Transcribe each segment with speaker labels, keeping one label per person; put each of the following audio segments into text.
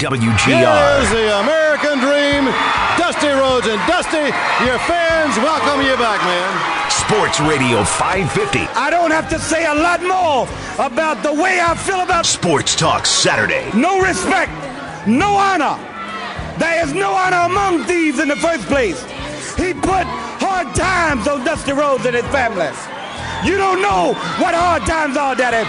Speaker 1: WGR.
Speaker 2: Here's the American Dream, Dusty Rhodes and Dusty. Your fans welcome you back, man.
Speaker 1: Sports Radio 550.
Speaker 3: I don't have to say a lot more about the way I feel about
Speaker 1: Sports Talk Saturday.
Speaker 3: no respect, no honor. There is no honor among thieves in the first place. He put hard times on Dusty Rhodes and his family. You don't know what hard times are, Daddy.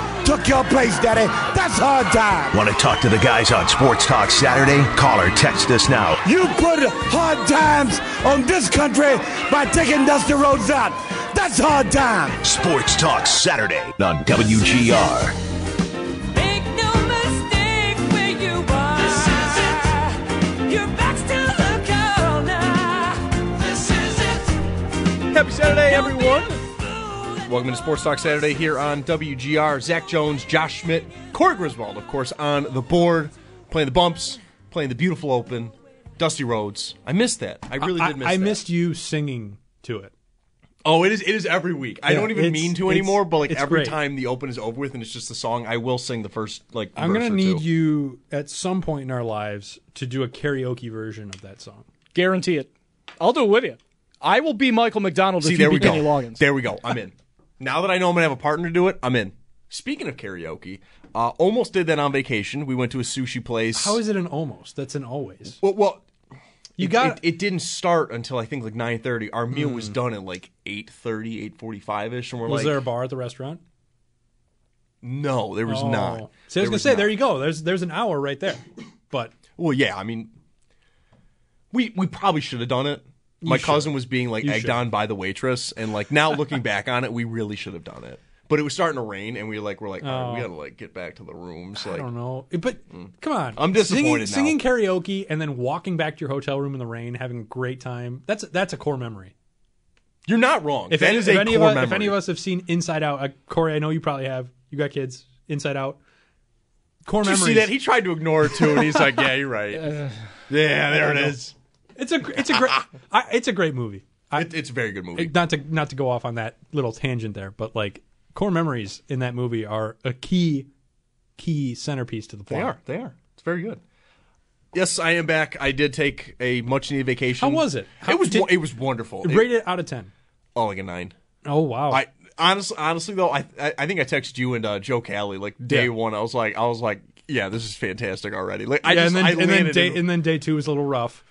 Speaker 3: took your place, Daddy. That's hard time.
Speaker 1: Want to talk to the guys on Sports Talk Saturday? Call or text us now.
Speaker 3: You put hard times on this country by taking Dusty Rhodes out. That's hard time.
Speaker 1: Sports Talk Saturday on WGR.
Speaker 4: Make no mistake where you are. This is it. Your back's to the corner. This is it.
Speaker 5: Happy Saturday, everyone. Welcome to Sports Talk Saturday here on WGR. Zach Jones, Josh Schmit, Corey Griswold, of course, on the board, playing the bumps, playing the beautiful open, Dusty Rhodes. I missed that. I really
Speaker 6: I,
Speaker 5: did miss that.
Speaker 6: I missed you singing to it.
Speaker 5: Oh, it is. It is every week. I don't even mean to anymore, but like every
Speaker 6: great.
Speaker 5: time the open is over with and it's just the song, I will sing the first like.
Speaker 6: I'm
Speaker 5: verse
Speaker 6: gonna
Speaker 5: or
Speaker 6: need
Speaker 5: two.
Speaker 6: you at some point in our lives to do a karaoke version of that song.
Speaker 7: Guarantee it. I'll do it with you. I will be Michael McDonald
Speaker 5: See,
Speaker 7: if
Speaker 5: there
Speaker 7: you
Speaker 5: we
Speaker 7: be
Speaker 5: go.
Speaker 7: Kenny Loggins.
Speaker 5: There we go. I'm in. Now that I know I'm gonna have a partner to do it, I'm in. Speaking of karaoke, uh, almost did that on vacation. We went to a sushi place.
Speaker 6: How is it an almost? That's an always.
Speaker 5: Well, well
Speaker 6: You
Speaker 5: it,
Speaker 6: got
Speaker 5: it, it didn't start until I think like 9:30. Our meal was done at like 8:30, 8:45 ish, and we're
Speaker 6: Was
Speaker 5: like,
Speaker 6: there a bar at the restaurant?
Speaker 5: no, there was
Speaker 6: Oh.
Speaker 5: not.
Speaker 6: See, I was
Speaker 5: There
Speaker 6: gonna
Speaker 5: was
Speaker 6: say,
Speaker 5: not.
Speaker 6: there you go. There's there's an hour right there. But
Speaker 5: Well, yeah, I mean, we we probably should have done it. My
Speaker 6: should.
Speaker 5: cousin was being like
Speaker 6: You
Speaker 5: egged
Speaker 6: should.
Speaker 5: on by the waitress, and like now looking back on it, we really should have done it. But it was starting to rain, and we like we're like, all right, we
Speaker 6: Oh.
Speaker 5: gotta like get back to the rooms.
Speaker 6: I don't know. But come on,
Speaker 5: Mm. I'm disappointed
Speaker 6: Singing,
Speaker 5: now.
Speaker 6: singing karaoke and then walking back to your hotel room in the rain, having a great time. That's that's a core memory.
Speaker 5: you're not wrong.
Speaker 6: If
Speaker 5: that
Speaker 6: any,
Speaker 5: is
Speaker 6: if
Speaker 5: a
Speaker 6: any
Speaker 5: core
Speaker 6: of us,
Speaker 5: memory.
Speaker 6: if any of us have seen Inside Out, uh, Corey, I know you probably have. You got kids. Inside Out. Core
Speaker 5: Did you
Speaker 6: memories.
Speaker 5: see that? He tried to ignore it too, and he's like, "Yeah, you're right. yeah, there it is.
Speaker 6: It's a it's a great I, it's a great movie. I,
Speaker 5: It, it's a very good movie."
Speaker 6: not to not to go off on that little tangent there, but like core memories in that movie are a key key centerpiece to the plot.
Speaker 5: They are. They are. It's very good. Yes, I am back. I did take a much needed vacation.
Speaker 6: How was it? How-
Speaker 5: it was.
Speaker 6: did-
Speaker 5: it was wonderful. Rate
Speaker 6: it- out of ten.
Speaker 5: oh, like a nine.
Speaker 6: Oh wow.
Speaker 5: I honestly, honestly though, I I, I think I texted you and uh, Joe Callie like day
Speaker 6: Yeah.
Speaker 5: one. I was like, I was like, yeah, this is fantastic already. Like, I
Speaker 6: yeah,
Speaker 5: just
Speaker 6: and then
Speaker 5: I
Speaker 6: and then day
Speaker 5: in-
Speaker 6: and then day two was a little rough.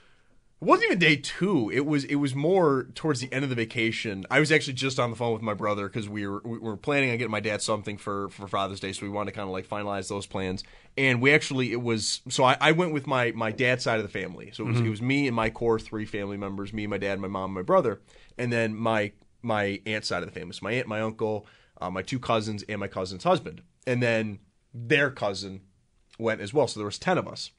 Speaker 5: It wasn't even day two. It was it was more towards the end of the vacation. I was actually just on the phone with my brother because we were we were planning on getting my dad something for for Father's Day, so we wanted to kind of like finalize those plans. And we actually it was so I, I went with my my dad's side of the family. So it was
Speaker 6: Mm-hmm.
Speaker 5: it was me and my core three family members, me, my dad, my mom, my brother, and then my my aunt's side of the family. So my aunt, my uncle, uh, my two cousins, and my cousin's husband, and then their cousin went as well. So there was ten of us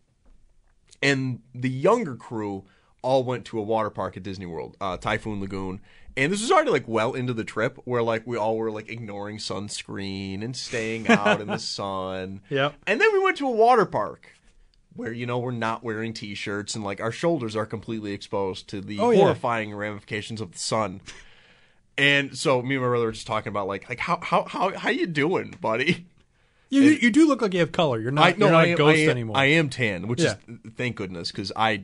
Speaker 5: and the younger crew all went to a water park at Disney World, uh, Typhoon Lagoon. And this was already like well into the trip where like we all were like ignoring sunscreen and staying out in the sun.
Speaker 6: Yep.
Speaker 5: And then we went to a water park where you know we're not wearing t-shirts and like our shoulders are completely exposed to the
Speaker 6: Oh, yeah.
Speaker 5: horrifying ramifications of the sun. And so me and my brother were just talking about like like how how how how you doing, buddy?
Speaker 6: You you do look like you have color. You're not
Speaker 5: I no,
Speaker 6: you're not
Speaker 5: I
Speaker 6: a
Speaker 5: am,
Speaker 6: ghost
Speaker 5: I am,
Speaker 6: anymore.
Speaker 5: I am tan, which
Speaker 6: Yeah.
Speaker 5: is thank goodness because I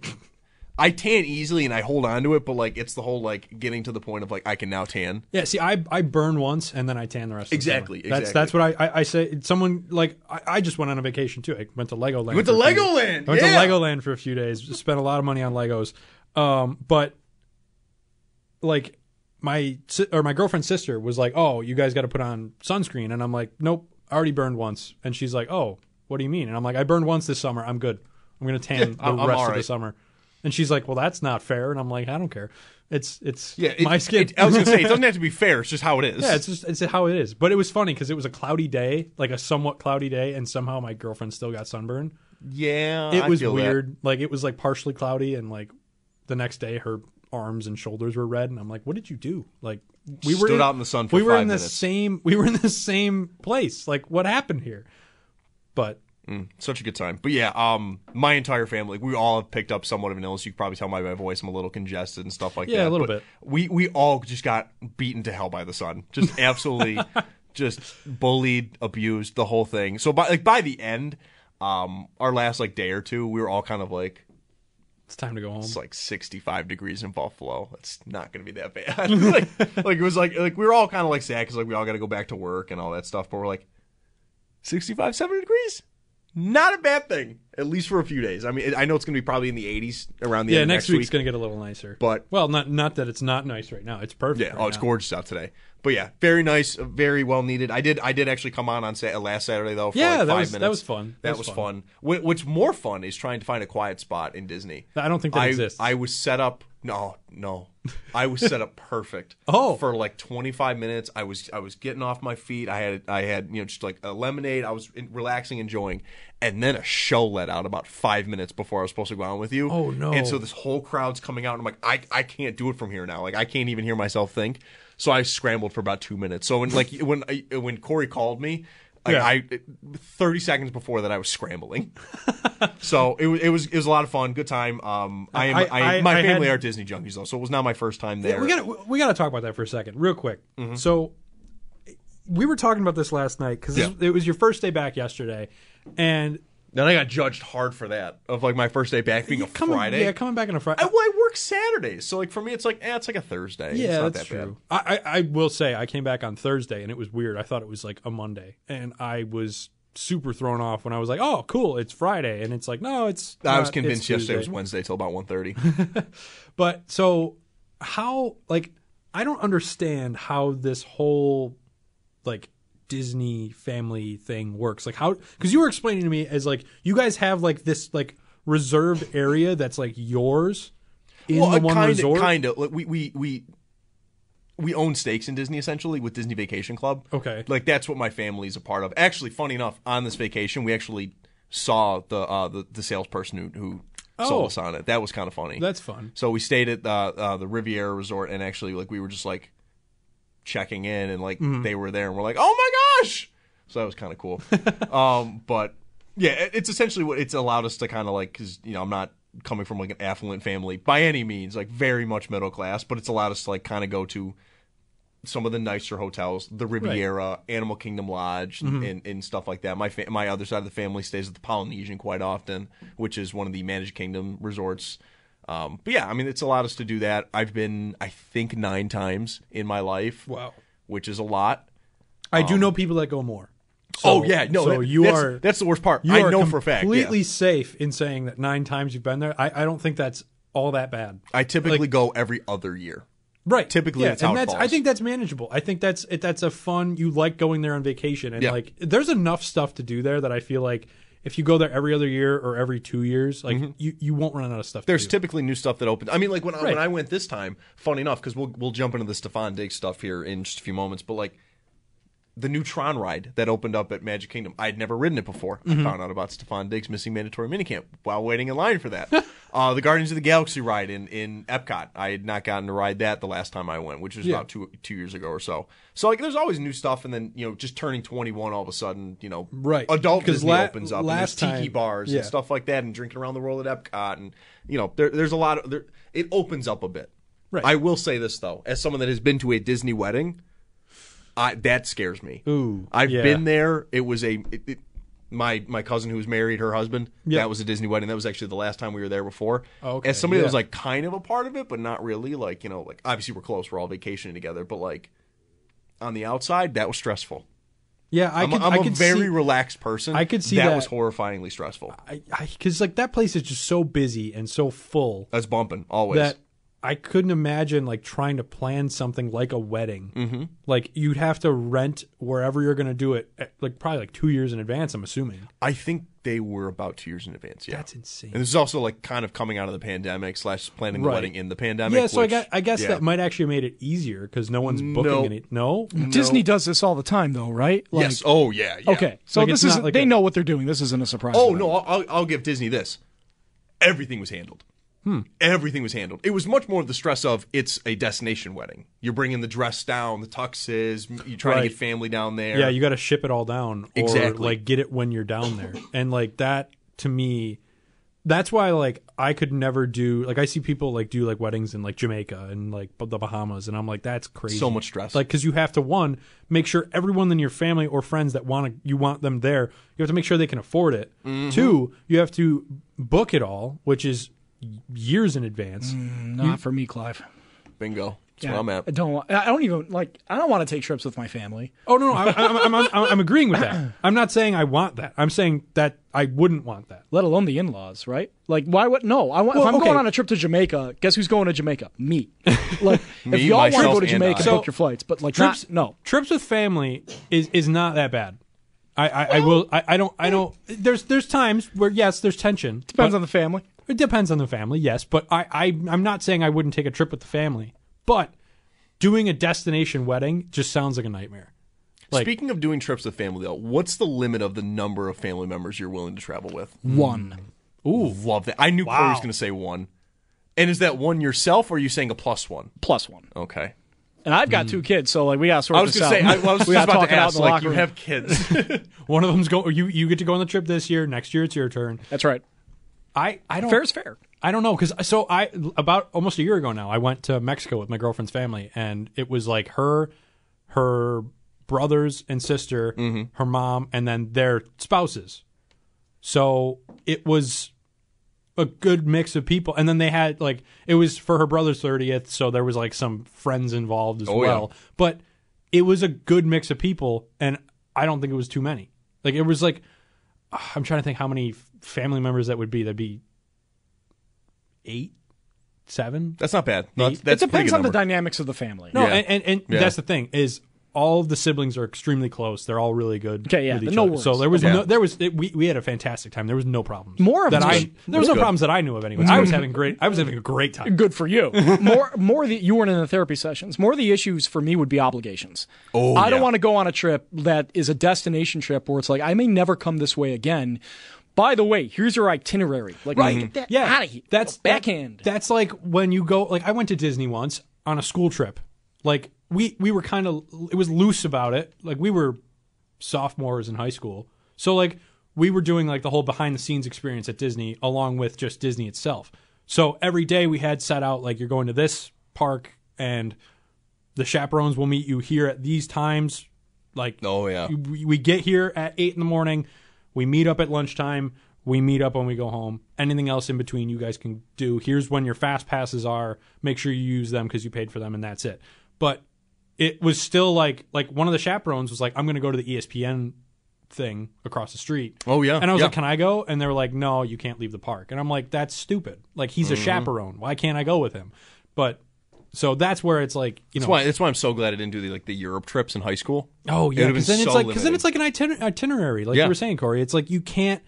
Speaker 5: I tan easily and I hold on to it, but like it's the whole like getting to the point of like I can now tan.
Speaker 6: Yeah, see, I I burn once and then I tan the rest.
Speaker 5: Exactly,
Speaker 6: of the. That's
Speaker 5: exactly.
Speaker 6: that's what I, I I say. Someone like I, I just went on a vacation too. I went to Legoland.
Speaker 5: went to Legoland,
Speaker 6: I went
Speaker 5: yeah.
Speaker 6: to Legoland for a few days. Spent a lot of money on Legos. Um, but like my or my girlfriend's sister was like, "Oh, you guys got to put on sunscreen," and I'm like, "Nope, I already burned once." And she's like, "Oh, what do you mean?" And I'm like, "I burned once this summer. I'm good. I'm gonna tan the
Speaker 5: I'm- I'm
Speaker 6: rest of the summer." And she's like, "Well, that's not fair." And I'm like, "I don't care. It's it's
Speaker 5: Yeah, it-
Speaker 6: my skin."
Speaker 5: it- I was gonna say it doesn't have to be fair. It's just how it is.
Speaker 6: Yeah, it's just it's how it is. But it was funny because it was a cloudy day, like a somewhat cloudy day, and somehow my girlfriend still got sunburn.
Speaker 5: yeah.
Speaker 6: It
Speaker 5: I
Speaker 6: was
Speaker 5: feel that.
Speaker 6: weird. Like it was like partially cloudy, and like the next day her arms and shoulders were red, and I'm like, what did you do? Like we
Speaker 5: Stood
Speaker 6: were
Speaker 5: out in the sun for
Speaker 6: we were in the
Speaker 5: minutes.
Speaker 6: same we were in the same place. Like what happened here? But
Speaker 5: such a good time. But yeah, um, my entire family, we all have picked up somewhat of an illness. You can probably tell by my voice, I'm a little congested and stuff like
Speaker 6: Yeah,
Speaker 5: that.
Speaker 6: Yeah, a little
Speaker 5: But
Speaker 6: bit.
Speaker 5: We we all just got beaten to hell by the sun. Just absolutely, just bullied, abused, the whole thing. So by like by the end, um, our last like day or two, we were all kind of like.
Speaker 6: it's time to go home.
Speaker 5: It's like 65 degrees in Buffalo. It's not going to be that bad. like, like it was like like we were all kind of like sad because like we all got to go back to work and all that stuff. But we're like 65, 70 degrees, not a bad thing. At least for a few days. I mean, I know it's going to be probably in the 80s around the
Speaker 6: yeah,
Speaker 5: end
Speaker 6: next
Speaker 5: next
Speaker 6: week's
Speaker 5: week.
Speaker 6: gonna get a little nicer.
Speaker 5: But-
Speaker 6: well, not not that it's not nice right now. It's perfect.
Speaker 5: Yeah, oh,
Speaker 6: right
Speaker 5: oh, it's
Speaker 6: now.
Speaker 5: gorgeous out today. But yeah, very nice, very well needed. I did, I did actually come on on sa- uh, last Saturday though. For
Speaker 6: Yeah,
Speaker 5: like
Speaker 6: that
Speaker 5: five
Speaker 6: was- that was fun.
Speaker 5: That,
Speaker 6: That
Speaker 5: was
Speaker 6: was
Speaker 5: fun. Wh- What's more fun is trying to find a quiet spot in Disney.
Speaker 6: I don't think that
Speaker 5: I,
Speaker 6: exists.
Speaker 5: I was set up. No, no, I was set up perfect.
Speaker 6: Oh.
Speaker 5: for like 25 minutes. I was, I was getting off my feet. I had, I had, you know, just like a lemonade. I was in, relaxing, enjoying, and then a show let out about five minutes before I was supposed to go on with you.
Speaker 6: Oh, no.
Speaker 5: And so this whole crowd's coming out. And I'm like, I, I can't do it from here now. Like I can't even hear myself think. So I scrambled for about two minutes. So when like when when Corey called me, like
Speaker 6: Yeah.
Speaker 5: I 30 seconds before that I was scrambling. so it was it was it was a lot of fun, good time. Um, I am
Speaker 6: I-
Speaker 5: I,
Speaker 6: I-
Speaker 5: my
Speaker 6: I
Speaker 5: family
Speaker 6: had-
Speaker 5: are Disney junkies though, so it was not my first time there.
Speaker 6: We got we got to talk about that for a second, real quick.
Speaker 5: Mm-hmm.
Speaker 6: So we were talking about this last night because
Speaker 5: Yeah.
Speaker 6: it was your first day back yesterday, and
Speaker 5: then I got judged hard for that of like my first day back being a
Speaker 6: coming,
Speaker 5: Friday.
Speaker 6: yeah, coming back on a Friday.
Speaker 5: I, well, I work Saturdays, so like for me, it's like eh, it's like a Thursday. it's
Speaker 6: yeah,
Speaker 5: not
Speaker 6: that's
Speaker 5: that bad.
Speaker 6: true. I, I I will say I came back on Thursday and it was weird. I thought it was like a Monday, and I was super thrown off when I was like, "Oh, cool, it's Friday," and it's like, "No, it's."
Speaker 5: I was convinced
Speaker 6: it's
Speaker 5: yesterday was Wednesday till about 1.30.
Speaker 6: But so how like I don't understand how this whole like Disney family thing works. Like how cuz you were explaining to me as like you guys have like this like reserved area that's like yours in
Speaker 5: well,
Speaker 6: the one
Speaker 5: kind
Speaker 6: resort.
Speaker 5: of, kind of. Like, we we we we own stakes in Disney essentially with Disney Vacation Club.
Speaker 6: Okay.
Speaker 5: like that's what my family's a part of. Actually, funny enough, on this vacation, we actually saw the uh, the, the salesperson who who
Speaker 6: Oh.
Speaker 5: sold us on it. That was kind of funny.
Speaker 6: That's fun.
Speaker 5: So we stayed at uh, uh, the Riviera Resort, and actually, like, we were just like checking in, and like
Speaker 6: Mm-hmm.
Speaker 5: they were there, and we're like, "Oh my gosh!" So that was kind of cool. um, but yeah, it- it's essentially what it's allowed us to kind of like, because you know, I'm not coming from like an affluent family by any means, like very much middle class, but it's allowed us to like kind of go to some of the nicer hotels, the Riviera, Animal Kingdom Lodge,
Speaker 6: Mm-hmm.
Speaker 5: and, and stuff like that. My fa- my other side of the family stays at the Polynesian quite often, which is one of the Magic Kingdom resorts. Um, but yeah, I mean, it's allowed us to do that. I've been, I think, nine times in my life.
Speaker 6: Wow.
Speaker 5: which is a lot.
Speaker 6: I do know people that go more.
Speaker 5: oh yeah, no,
Speaker 6: so
Speaker 5: that-
Speaker 6: you
Speaker 5: that's,
Speaker 6: are
Speaker 5: that's the worst part.
Speaker 6: you
Speaker 5: I
Speaker 6: are
Speaker 5: know for a fact. yeah.
Speaker 6: completely safe in saying that 9 times you've been there. I, I don't think that's all that bad.
Speaker 5: I typically
Speaker 6: like-
Speaker 5: go every other year.
Speaker 6: Right.
Speaker 5: Typically,
Speaker 6: yeah,
Speaker 5: that's how
Speaker 6: and
Speaker 5: it
Speaker 6: that's I think that's manageable. I think that's it, that's a fun. You like going there on vacation, and
Speaker 5: Yeah.
Speaker 6: like there's enough stuff to do there that I feel like if you go there every other year or every two years, like you you won't run out of stuff.
Speaker 5: Mm-hmm. There's
Speaker 6: do.
Speaker 5: typically new stuff that opens. I mean, like when I,
Speaker 6: Right.
Speaker 5: when I went this time, funny enough, because we'll we'll jump into the Stefon Diggs stuff here in just a few moments. But like the Neutron ride that opened up at Magic Kingdom, I had never ridden it before.
Speaker 6: Mm-hmm.
Speaker 5: I found out about Stefon Diggs missing mandatory minicamp while waiting in line for that. uh, the Guardians of the Galaxy ride in in Epcot, I had not gotten to ride that the last time I went, which was
Speaker 6: Yeah.
Speaker 5: about two two years ago or so. So like, there's always new stuff, and then you know, just turning 21, all of a sudden, you know,
Speaker 6: Right.
Speaker 5: Adult Disney
Speaker 6: la-
Speaker 5: opens up, and there's tiki
Speaker 6: time-
Speaker 5: bars
Speaker 6: yeah.
Speaker 5: and stuff like that, and drinking around the world at Epcot, and you know, there, there's a lot of there. It opens up a bit.
Speaker 6: Right.
Speaker 5: I will say this though, as someone that has been to a Disney wedding, I that scares me.
Speaker 6: Ooh,
Speaker 5: I've
Speaker 6: yeah.
Speaker 5: been there. It was a it, it, my my cousin who was married, her husband.
Speaker 6: Yeah.
Speaker 5: That was a Disney wedding. That was actually the last time we were there before.
Speaker 6: Oh, okay,
Speaker 5: As somebody that was like kind of a part of it, but not really. Like you know, like obviously we're close. We're all vacationing together, but like on the outside, that was stressful.
Speaker 6: Yeah, I
Speaker 5: I'm,
Speaker 6: could.
Speaker 5: I'm
Speaker 6: I
Speaker 5: a
Speaker 6: could
Speaker 5: very
Speaker 6: see,
Speaker 5: relaxed person.
Speaker 6: I could see
Speaker 5: that,
Speaker 6: that.
Speaker 5: was horrifyingly stressful.
Speaker 6: I because like that place is just so busy and so full
Speaker 5: That's bumping always.
Speaker 6: that I couldn't imagine like trying to plan something like a wedding. Mm-hmm. Like you'd have to rent wherever you're going to do it, eh, like probably like two years in advance. I'm assuming.
Speaker 5: I think they were about two years in advance. Yeah,
Speaker 6: That's insane.
Speaker 5: And this is also like kind of coming out of the pandemic slash planning the
Speaker 6: Right.
Speaker 5: wedding in the pandemic.
Speaker 6: Yeah, so I
Speaker 5: which-
Speaker 6: guess, I guess
Speaker 5: yeah.
Speaker 6: that might actually have made it easier because no one's booking
Speaker 5: No.
Speaker 6: any. No,
Speaker 7: Disney does this all the time, though, right? Like,
Speaker 5: yes. Oh yeah. yeah.
Speaker 7: Okay, so
Speaker 6: Like,
Speaker 7: this is
Speaker 6: like
Speaker 7: they
Speaker 6: a-
Speaker 7: know what they're doing. This isn't a surprise.
Speaker 5: Oh no, I'll, I'll give Disney this. Everything was handled. Everything was handled. It was much more of the stress of it's a destination wedding. You're bringing the dress down, the tuxes. You try to
Speaker 6: Right.
Speaker 5: get family down there.
Speaker 6: Yeah, you got to ship it all down, or
Speaker 5: Exactly.
Speaker 6: like get it when you're down there, and like that to me, that's why like I could never do like I see people like do like weddings in like Jamaica and like the Bahamas, and I'm like that's crazy.
Speaker 5: So much stress.
Speaker 6: like because you have to one make sure everyone in your family or friends that want to you want them there, you have to make sure they can afford it.
Speaker 5: Mm-hmm.
Speaker 6: Two, you have to book it all, which is years in advance.
Speaker 7: Mm, not for me, Clive.
Speaker 5: bingo. That's
Speaker 7: Yeah,
Speaker 5: where I'm at.
Speaker 7: I don't. I don't even like. I don't want to take trips with my family.
Speaker 6: Oh no, no, I, I'm, I'm, I'm, I'm agreeing with that. I'm not saying I want that. I'm saying that I wouldn't want that.
Speaker 7: let alone the in-laws, right? Like, why would no? I want
Speaker 6: Well,
Speaker 7: if I'm
Speaker 6: okay.
Speaker 7: going on a trip to Jamaica. Guess who's going to Jamaica? Me. Like, if y'all want to go to Jamaica,
Speaker 5: I.
Speaker 7: book your flights. But like,
Speaker 6: trips
Speaker 7: not, no.
Speaker 6: trips with family is is not that bad. I I, I will I, I don't I don't there's there's times where yes there's tension
Speaker 7: Depends
Speaker 6: but-
Speaker 7: on the family.
Speaker 6: It depends on the family yes but I, I I'm not saying I wouldn't take a trip with the family but doing a destination wedding just sounds like a nightmare like-
Speaker 5: Speaking of doing trips with family, though, what's the limit of the number of family members you're willing to travel with?
Speaker 7: One. Hmm.
Speaker 5: Ooh, love that. I knew Corey was going to say one. And is that one yourself, or are you saying a plus one?
Speaker 7: plus one.
Speaker 5: Okay.
Speaker 7: And I've got two kids, so like we got to sort
Speaker 5: I was
Speaker 7: this
Speaker 5: going to say. I, I was just about to
Speaker 7: it out
Speaker 5: ask, like, you
Speaker 7: room.
Speaker 5: have kids.
Speaker 6: one of them's going. you you get to go on the trip this year next year it's your turn
Speaker 7: That's right.
Speaker 6: I I don't
Speaker 7: Fair is fair.
Speaker 6: I don't know because uh, so I about almost a year ago now I went to Mexico with my girlfriend's family and it was like her, her brothers and sister, mm-hmm. her mom, and then their spouses. So it was a good mix of people, and then they had like it was for her brother's thirtieth, so there was like some friends involved as
Speaker 5: Oh, yeah.
Speaker 6: well. But it was a good mix of people, and I don't think it was too many. Like it was like I'm trying to think how many f- family members that would be. That'd be eight, seven.
Speaker 5: That's not bad. That's,
Speaker 7: It
Speaker 5: that's a pretty
Speaker 7: depends
Speaker 5: good
Speaker 7: on the dynamics of the family.
Speaker 6: No,
Speaker 5: Yeah.
Speaker 6: and and, and
Speaker 5: Yeah.
Speaker 6: that's the thing is all of the siblings are extremely close. They're all really good.
Speaker 7: Okay, yeah,
Speaker 6: with each
Speaker 7: no
Speaker 6: other.
Speaker 7: worries.
Speaker 6: So there was
Speaker 5: Yeah.
Speaker 6: no, there was it, we we had a fantastic time. There was no problems.
Speaker 7: More of
Speaker 6: that
Speaker 7: it's
Speaker 6: I
Speaker 7: good.
Speaker 6: there was
Speaker 5: That's
Speaker 6: no
Speaker 5: good.
Speaker 6: problems that I knew of anyway. I was having great. I was having a great time.
Speaker 7: Good for you. more, more. The you weren't in the therapy sessions. More of the issues for me would be obligations.
Speaker 5: Oh,
Speaker 7: I don't
Speaker 5: yeah.
Speaker 7: want to go on a trip that is a destination trip where it's like I may never come this way again. By the way, here's your itinerary. Like,
Speaker 6: Right. Mm-hmm.
Speaker 7: get that
Speaker 6: Yeah.
Speaker 7: out of here.
Speaker 6: That's
Speaker 7: backhand.
Speaker 6: that- that's like when you go. Like I went to Disney once on a school trip. Like we we were kind of it was loose about it. Like we were sophomores in high school, so like we were doing like the whole behind the scenes experience at Disney along with just Disney itself. So every day we had set out like you're going to this park and the chaperones will meet you here at these times. Like
Speaker 5: Oh, yeah.
Speaker 6: we, we get here at eight in the morning. We meet up at lunchtime. We meet up when we go home. Anything else in between, you guys can do. Here's when your fast passes are. Make sure you use them because you paid for them, and that's it. But it was still like like one of the chaperones was like, "I'm going to go to the ESPN thing across the street."
Speaker 5: Oh, yeah.
Speaker 6: and I was
Speaker 5: Yeah.
Speaker 6: like, "Can I go?" And they were like, "No, you can't leave the park." And I'm like, "That's stupid. Like he's a
Speaker 5: Mm-hmm.
Speaker 6: chaperone. Why can't I go with him?" But so that's where it's like you know
Speaker 5: That's why, that's why I'm so glad I didn't do the, like the Europe trips in high school.
Speaker 6: Oh yeah,
Speaker 5: would've
Speaker 6: because
Speaker 5: been
Speaker 6: then it's like because then it's like an itiner- itinerary, like
Speaker 5: Yeah.
Speaker 6: you were saying, Corey. It's like you can't,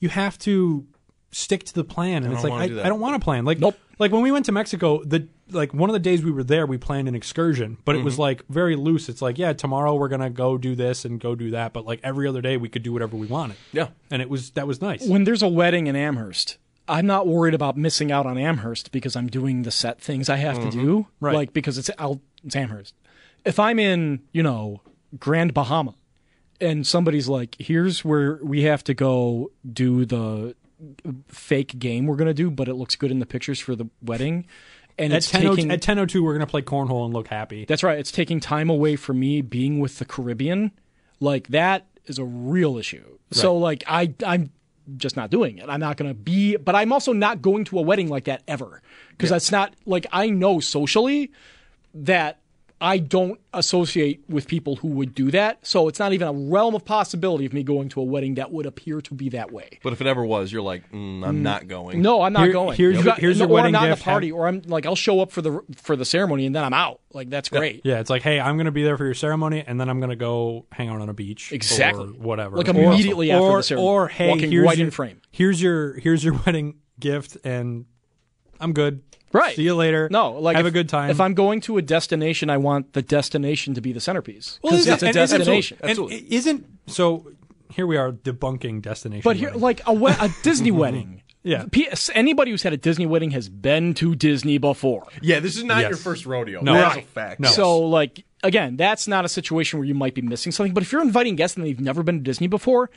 Speaker 6: you have to stick to the plan, and it's
Speaker 5: don't
Speaker 6: like
Speaker 5: wanna
Speaker 6: I,
Speaker 5: do that.
Speaker 6: I don't want to plan. Like
Speaker 7: Nope.
Speaker 6: like when we went to Mexico, the like one of the days we were there, we planned an excursion, but it
Speaker 5: Mm-hmm.
Speaker 6: was like very loose. It's like yeah, tomorrow we're gonna go do this and go do that, but like every other day we could do whatever we wanted.
Speaker 5: Yeah.
Speaker 6: and it was that was nice.
Speaker 7: when there's a wedding in Amherst, I'm not worried about missing out on Amherst because I'm doing the set things I have to mm-hmm. do.
Speaker 6: Right.
Speaker 7: Like because it's I'll, it's Amherst. If I'm in, you know, Grand Bahama and somebody's like, here's where we have to go do the fake game we're going to do, but it looks good in the pictures for the wedding. And
Speaker 6: at
Speaker 7: it's
Speaker 6: ten oh,
Speaker 7: taking,
Speaker 6: at ten oh two, we're gonna play cornhole and look happy.
Speaker 7: that's right. It's taking time away from me being with the Caribbean. Like that is a real issue. So like I I'm just not doing it. I'm not going to be but I'm also not going to a wedding like that ever because that's not like I know socially that I don't associate with people who would do that. So it's not even a realm of possibility of me going to a wedding that would appear to be that way.
Speaker 5: But if it ever was, you're like, mm, I'm not going.
Speaker 7: No, I'm not
Speaker 6: Here-
Speaker 7: going.
Speaker 6: here's
Speaker 7: You
Speaker 6: your- here's your
Speaker 7: or
Speaker 6: wedding
Speaker 7: I'm not in
Speaker 6: gift.
Speaker 7: the party, or I'm like I'll show up for the for the ceremony and then I'm out. Like that's great.
Speaker 6: Yeah, it's like, hey, I'm gonna be there for your ceremony, and then I'm gonna go hang out on a beach,
Speaker 7: Exactly.
Speaker 6: or whatever,
Speaker 7: Like
Speaker 6: Or-
Speaker 7: immediately after
Speaker 6: or,
Speaker 7: the ceremony,
Speaker 6: or hey,
Speaker 7: walking
Speaker 6: here's
Speaker 7: right
Speaker 6: your,
Speaker 7: in frame.
Speaker 6: Here's your here's your wedding gift, and I'm good.
Speaker 7: Right.
Speaker 6: See you later.
Speaker 7: No, like
Speaker 6: have
Speaker 7: if-
Speaker 6: a good time.
Speaker 7: If I'm going to a destination, I want the destination to be the centerpiece
Speaker 6: well,
Speaker 7: because
Speaker 6: isn't-
Speaker 7: it's a
Speaker 6: and- and-
Speaker 7: destination.
Speaker 6: and
Speaker 5: Absolutely.
Speaker 6: isn't so? Here we are debunking destination.
Speaker 7: But here,
Speaker 6: wedding.
Speaker 7: like a, we- a Disney wedding,
Speaker 6: Yeah.
Speaker 7: P- anybody who's had a Disney wedding has been to Disney before.
Speaker 5: Yeah, this is not
Speaker 6: Yes.
Speaker 5: your first rodeo.
Speaker 6: No.
Speaker 5: That's a
Speaker 6: Right.
Speaker 5: fact.
Speaker 6: No.
Speaker 7: So, like, again, that's not a situation where you might be missing something. But if you're inviting guests and they've never been to Disney before,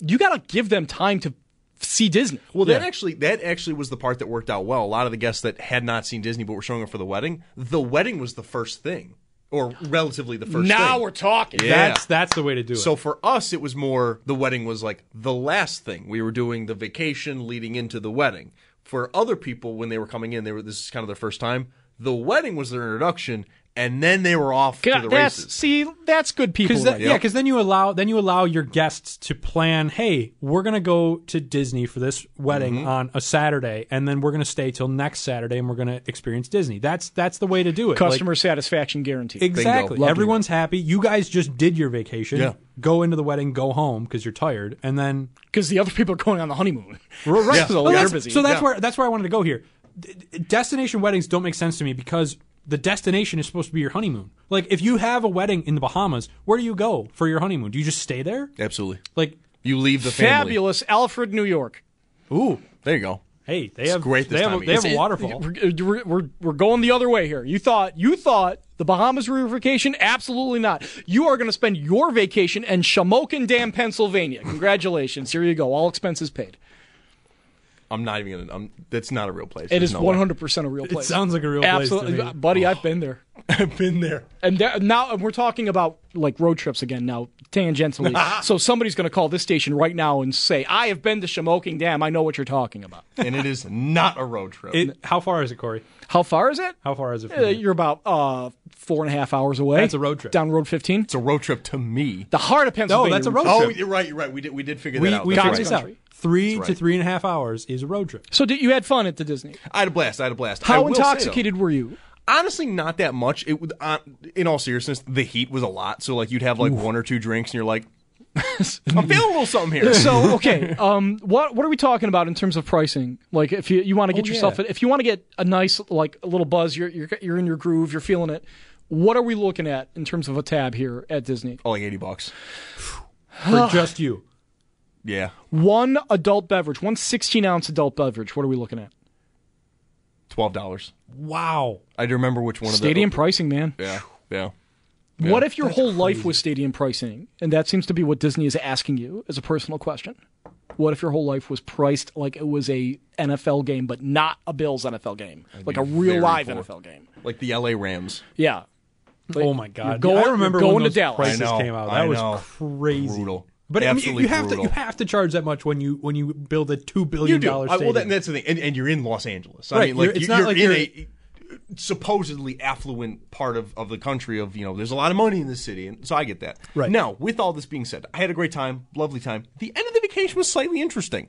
Speaker 7: you got to give them time to see Disney.
Speaker 5: Well, that
Speaker 6: Yeah.
Speaker 5: actually that actually was the part that worked out well. A lot of the guests that had not seen Disney but were showing up for the wedding, the wedding was the first thing, or relatively the first.
Speaker 7: now
Speaker 5: thing.
Speaker 7: we're talking.
Speaker 5: Yeah.
Speaker 6: That's that's the way to do it.
Speaker 5: So for us, it was more the wedding was like the last thing. We were doing the vacation leading into the wedding. For other people, when they were coming in, they were this is kind of their first time. The wedding was their introduction, and then they were off to
Speaker 7: God,
Speaker 5: the
Speaker 7: that's
Speaker 5: races.
Speaker 7: see, that's good people.
Speaker 6: Because
Speaker 7: right
Speaker 6: yeah, because then you allow then you allow your guests to plan. Hey, we're gonna go to Disney for this wedding
Speaker 5: Mm-hmm.
Speaker 6: on a Saturday, and then we're gonna stay till next Saturday, and we're gonna experience Disney. That's that's the way to do it. Like,
Speaker 7: Customer satisfaction guaranteed.
Speaker 6: exactly.
Speaker 5: Love
Speaker 6: Everyone's happy. You guys just did your vacation.
Speaker 5: Yeah.
Speaker 6: Go into the wedding, go home because you're tired, and then
Speaker 7: Because the other people are going on the honeymoon.
Speaker 6: right.
Speaker 7: So
Speaker 6: Well,
Speaker 7: they're
Speaker 6: that's,
Speaker 7: busy.
Speaker 6: so that's
Speaker 5: Yeah.
Speaker 6: where that's where I wanted to go here. D- d- destination weddings don't make sense to me because the destination is supposed to be your honeymoon. Like if you have a wedding in the Bahamas, where do you go for your honeymoon? Do you just stay there?
Speaker 5: Absolutely,
Speaker 6: Like,
Speaker 5: you leave the family.
Speaker 7: Fabulous Alfred, New York.
Speaker 6: ooh,
Speaker 5: There you go.
Speaker 6: hey, they have
Speaker 5: great this
Speaker 6: they have,
Speaker 5: time
Speaker 6: a, they have a waterfall.
Speaker 7: We're, we're, we're, we're going the other way here. You thought you thought the Bahamas were your vacation? Absolutely not. You are going to spend your vacation in Shamokin Dam, Pennsylvania. Congratulations. Here you go. All expenses paid.
Speaker 5: I'm not even gonna. I'm, that's not a real place.
Speaker 7: It
Speaker 5: There's
Speaker 7: is
Speaker 5: no way.
Speaker 7: 100% a real place.
Speaker 6: sounds like a real place to
Speaker 7: Absolutely.
Speaker 6: me.
Speaker 7: Buddy, I've been there.
Speaker 5: I've been there.
Speaker 7: And there, now and we're talking about like road trips again now, tangentially. so somebody's going to call this station right now and say, "I have been to Shamokin Dam. I know what you're talking about."
Speaker 5: and it is not a road trip.
Speaker 6: It, how far is it, Corey?
Speaker 7: How far is it?
Speaker 6: How far is it? From
Speaker 7: Uh,
Speaker 6: here?
Speaker 7: you're about uh, four and a half hours away.
Speaker 6: That's a road trip.
Speaker 7: down Road 15.
Speaker 5: it's a road trip to me.
Speaker 7: The heart of Pennsylvania.
Speaker 6: that's a road trip.
Speaker 5: Oh, you're right. You're right. We did. We did figure
Speaker 6: we
Speaker 5: that out.
Speaker 6: we
Speaker 5: That's
Speaker 6: figured
Speaker 5: right.
Speaker 6: this out.
Speaker 7: Country.
Speaker 6: Three
Speaker 5: That's
Speaker 6: to three and a half hours is a road trip.
Speaker 7: So did, you had fun at the Disney.
Speaker 5: I had a blast. I had a blast.
Speaker 7: How
Speaker 5: will say,
Speaker 7: intoxicated were you?
Speaker 5: honestly not that much it would uh, in all seriousness the heat was a lot so like you'd have like one or two drinks and you're like i'm feeling a little something here
Speaker 7: So okay, um, what what are we talking about in terms of pricing? Like if you, you want to get
Speaker 6: Oh,
Speaker 7: yourself,
Speaker 6: yeah.
Speaker 7: if you want to get a nice like a little buzz, you're, you're you're in your groove, you're feeling it. What are we looking at in terms of a tab here at Disney?
Speaker 5: oh like 80 bucks
Speaker 6: For just you.
Speaker 5: Yeah
Speaker 7: One adult beverage, one 16 ounce adult beverage. What are we looking at?
Speaker 5: $12
Speaker 6: Wow.
Speaker 5: i do remember which one of those.
Speaker 7: Stadium
Speaker 5: of
Speaker 7: pricing, man.
Speaker 5: the yeah yeah
Speaker 7: What if your whole life was stadium pricing, and that seems to be what Disney is asking you as a personal question? What if your whole life was priced like it was a NFL game, but not a Bills NFL game, like a real live
Speaker 5: cool.
Speaker 7: NFL game?
Speaker 5: like the la rams
Speaker 7: Yeah.
Speaker 6: oh my god.
Speaker 7: going-
Speaker 6: I remember
Speaker 7: going
Speaker 6: when
Speaker 7: to
Speaker 6: those
Speaker 7: Dallas.
Speaker 6: prices came out. That
Speaker 5: I
Speaker 6: was crazy.
Speaker 5: brutal
Speaker 6: But I mean, you have
Speaker 5: brutal.
Speaker 6: to you have to charge that much when you when you build a two billion
Speaker 5: do. I, well that, that's the thing. And, and you're in los angeles. I
Speaker 6: Right,
Speaker 5: mean like
Speaker 6: you're- it's
Speaker 5: you're,
Speaker 6: not like
Speaker 5: in a supposedly affluent part of, of the country of you know there's a lot of money in this city and so i get that.
Speaker 6: Right.
Speaker 5: now with all this being said i had a great time lovely time. The end of the vacation was slightly interesting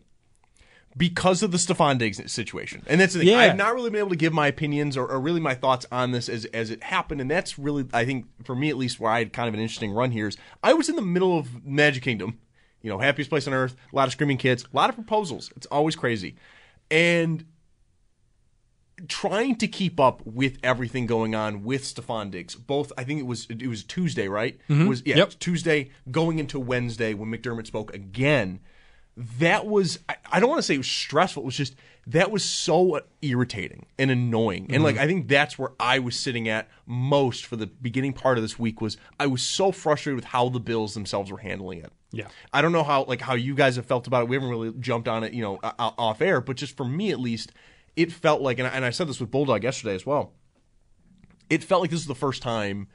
Speaker 5: because of the Stefon Diggs situation. And that's the thing.
Speaker 6: Yeah.
Speaker 5: I've not really been able to give my opinions or, or really my thoughts on this as, as it happened. And that's really, I think, for me at least, where I had kind of an interesting run here is I was in the middle of Magic Kingdom, you know, happiest place on earth, a lot of screaming kids, a lot of proposals. It's always crazy. And trying to keep up with everything going on with Stefon Diggs. Both, I think it was it was Tuesday, right? Mm-hmm. It was yeah,
Speaker 6: Yep.
Speaker 5: Tuesday going into Wednesday when McDermott spoke again. That was I, I don't want to say it was stressful. It was just that was so irritating and annoying. And like mm-hmm. I think that's where I was sitting at most for the beginning part of this week was I was so frustrated with how the Bills themselves were handling it.
Speaker 6: Yeah.
Speaker 5: I don't know how like how you guys have felt about it. We haven't really jumped on it, you know, off air, but just for me at least, it felt like, and I, and I said this with Bulldog yesterday as well. It felt like this was the first time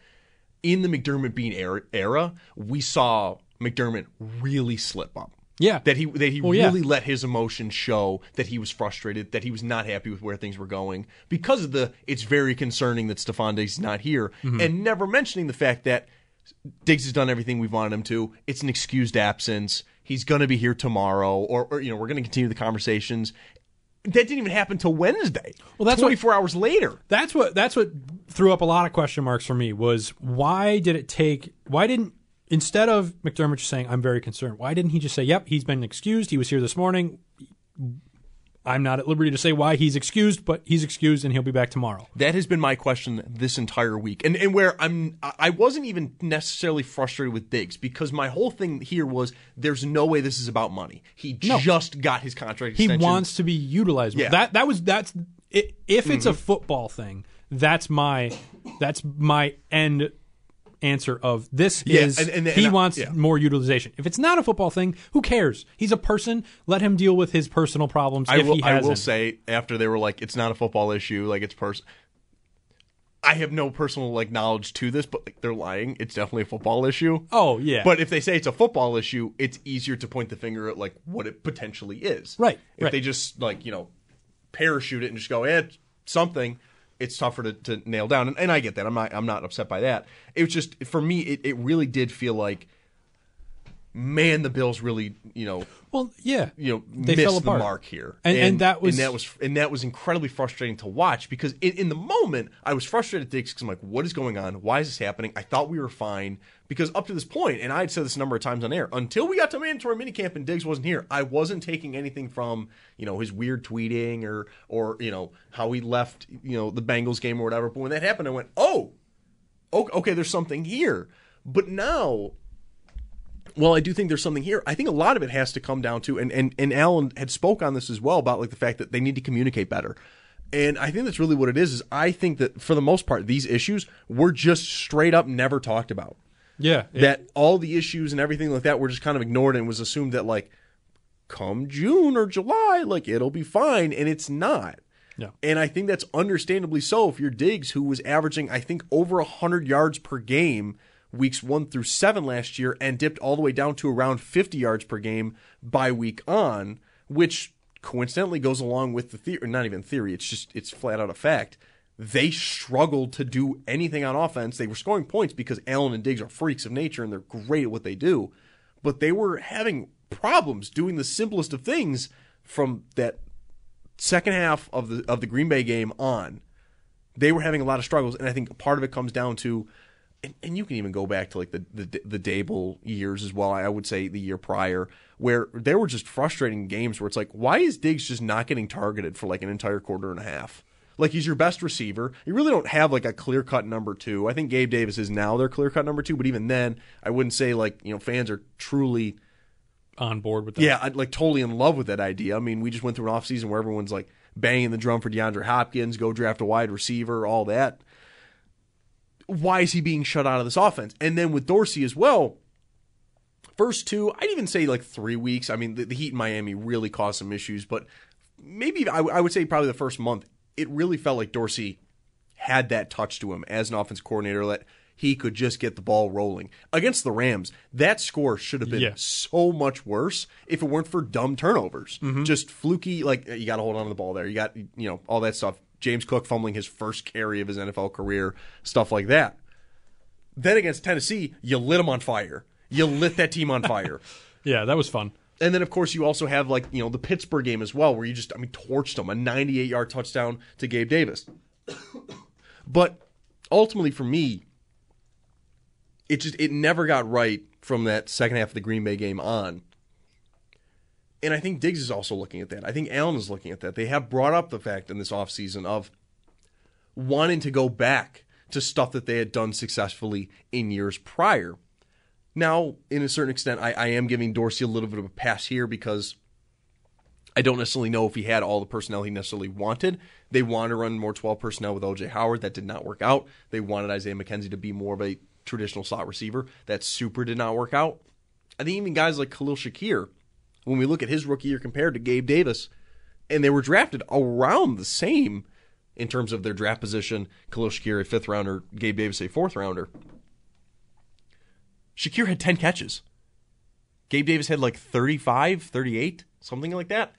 Speaker 5: in the McDermott Beane era, era we saw McDermott really slip up.
Speaker 6: Yeah.
Speaker 5: that he that he
Speaker 6: Well, yeah.
Speaker 5: really let his emotions show that he was frustrated, that he was not happy with where things were going because of the. It's very concerning that Stefon Diggs is not here,
Speaker 6: Mm-hmm.
Speaker 5: and never mentioning the fact that Diggs has done everything we've wanted him to. It's an excused absence. He's going to be here tomorrow, or, or you know, we're going to continue the conversations. That didn't even happen till Wednesday.
Speaker 6: Well, that's what-
Speaker 5: 24 hours later.
Speaker 6: That's what that's what threw up a lot of question marks for me was why did it take why didn't instead of McDermott just saying I'm very concerned why didn't he just say yep he's been excused he was here this morning I'm not at liberty to say why he's excused, but he's excused and he'll be back tomorrow.
Speaker 5: That has been my question this entire week, and and where I'm, I wasn't even necessarily frustrated with Diggs because my whole thing here was there's no way this is about money. He
Speaker 6: No.
Speaker 5: just got his contract.
Speaker 6: He
Speaker 5: extension.
Speaker 6: wants to be utilized.
Speaker 5: Yeah. Mm-hmm.
Speaker 6: That that was that's if it's a football thing, that's my that's my end answer of this
Speaker 5: Yeah,
Speaker 6: is
Speaker 5: and- and- and
Speaker 6: he
Speaker 5: I-
Speaker 6: wants
Speaker 5: yeah.
Speaker 6: more utilization. If it's not a football thing, who cares? He's a person. Let him deal with his personal problems
Speaker 5: I
Speaker 6: if
Speaker 5: will.
Speaker 6: he
Speaker 5: I will say after they were like, it's not a football issue, like it's person. I have no personal like knowledge to this, but like, they're lying. It's definitely a football issue.
Speaker 6: Oh, yeah.
Speaker 5: But if they say it's a football issue, it's easier to point the finger at like what it potentially is.
Speaker 6: Right,
Speaker 5: If
Speaker 6: right.
Speaker 5: they just like you know parachute it and just go, eh, something. It's tougher to, to nail down, and, and I get that. I'm not. I'm not upset by that. It was just for me. It, it really did feel like, man, the Bills really, you know,
Speaker 6: well, yeah,
Speaker 5: you know
Speaker 6: they
Speaker 5: missed
Speaker 6: fell
Speaker 5: the mark here,
Speaker 6: And- and that was-
Speaker 5: and that was and that was incredibly frustrating to watch because in, in the moment I was frustrated at Diggs because I'm like, what is going on? Why is this happening? I thought we were fine because up to this point, and I had said this a number of times on air, until we got to mandatory minicamp and Diggs wasn't here, I wasn't taking anything from you know his weird tweeting or or you know how he left you know the Bengals game or whatever. But when that happened, I went, oh, okay, okay there's something here. But now well, I do think there's something here. I think a lot of it has to come down to, and, and, and Alan had spoke on this as well about like the fact that they need to communicate better. And I think that's really what it is, is I think that for the most part, these issues were just straight up never talked about.
Speaker 6: yeah. it-
Speaker 5: that all the issues and everything like that were just kind of ignored and was assumed that like come June or July, like it'll be fine. And it's not.
Speaker 6: No.
Speaker 5: And I think that's understandably so if you're Diggs, who was averaging, I think, over 100 yards per game weeks one through seven last year and dipped all the way down to around 50 yards per game by week on, which coincidentally goes along with the theory, not even theory, it's just, it's flat out a fact. They struggled to do anything on offense. They were scoring points because Allen and Diggs are freaks of nature and they're great at what they do, but they were having problems doing the simplest of things from that second half of the of the Green Bay game on, they were having a lot of struggles, and I think part of it comes down to, and, and you can even go back to like the the the Daboll years as well. I would say the year prior, where there were just frustrating games where it's like, why is Diggs just not getting targeted for like an entire quarter and a half? Like he's your best receiver. You really don't have like a clear cut number two. I think Gabe Davis is now their clear cut number two, but even then, I wouldn't say like you know fans are truly
Speaker 6: on board with that.
Speaker 5: yeah, I'm like totally in love with that idea. I mean, we just went through an offseason where everyone's like banging the drum for DeAndre Hopkins, go draft a wide receiver, all that. Why is he being shut out of this offense? And then with Dorsey as well, first two, I'd even say like three weeks. I mean, the, the Heat in Miami really caused some issues, but maybe I, I would say probably the first month, it really felt like Dorsey had that touch to him as an offense coordinator that he could just get the ball rolling. Against the Rams, that score should have been
Speaker 6: Yeah.
Speaker 5: so much worse if it weren't for dumb turnovers. Mm-hmm. Just fluky, like you got to hold on to the ball there. You got, you know, all that stuff. James Cook fumbling his first carry of his NFL career, stuff like that. Then against Tennessee, you lit them on fire. You lit that team on fire.
Speaker 6: yeah, that was fun.
Speaker 5: And then, of course, you also have like you know the Pittsburgh game as well, where you just I mean torched them a 98 yard touchdown to Gabe Davis. but ultimately, for me, it just it never got right from that second half of the Green Bay game on. And I think Diggs is also looking at that. I think Allen is looking at that. They have brought up the fact in this offseason of wanting to go back to stuff that they had done successfully in years prior. Now, in a certain extent, I, I am giving Dorsey a little bit of a pass here because I don't necessarily know if he had all the personnel he necessarily wanted. They wanted to run more 12 personnel with OJ Howard. That did not work out. They wanted Isaiah McKenzie to be more of a traditional slot receiver. That super did not work out. I think even guys like Khalil Shakir, when we look at his rookie year compared to Gabe Davis, and they were drafted around the same in terms of their draft position. Khalil Shakir a fifth rounder, Gabe Davis a fourth rounder. Shakir had 10 catches. Gabe Davis had like 35, 38, something like that.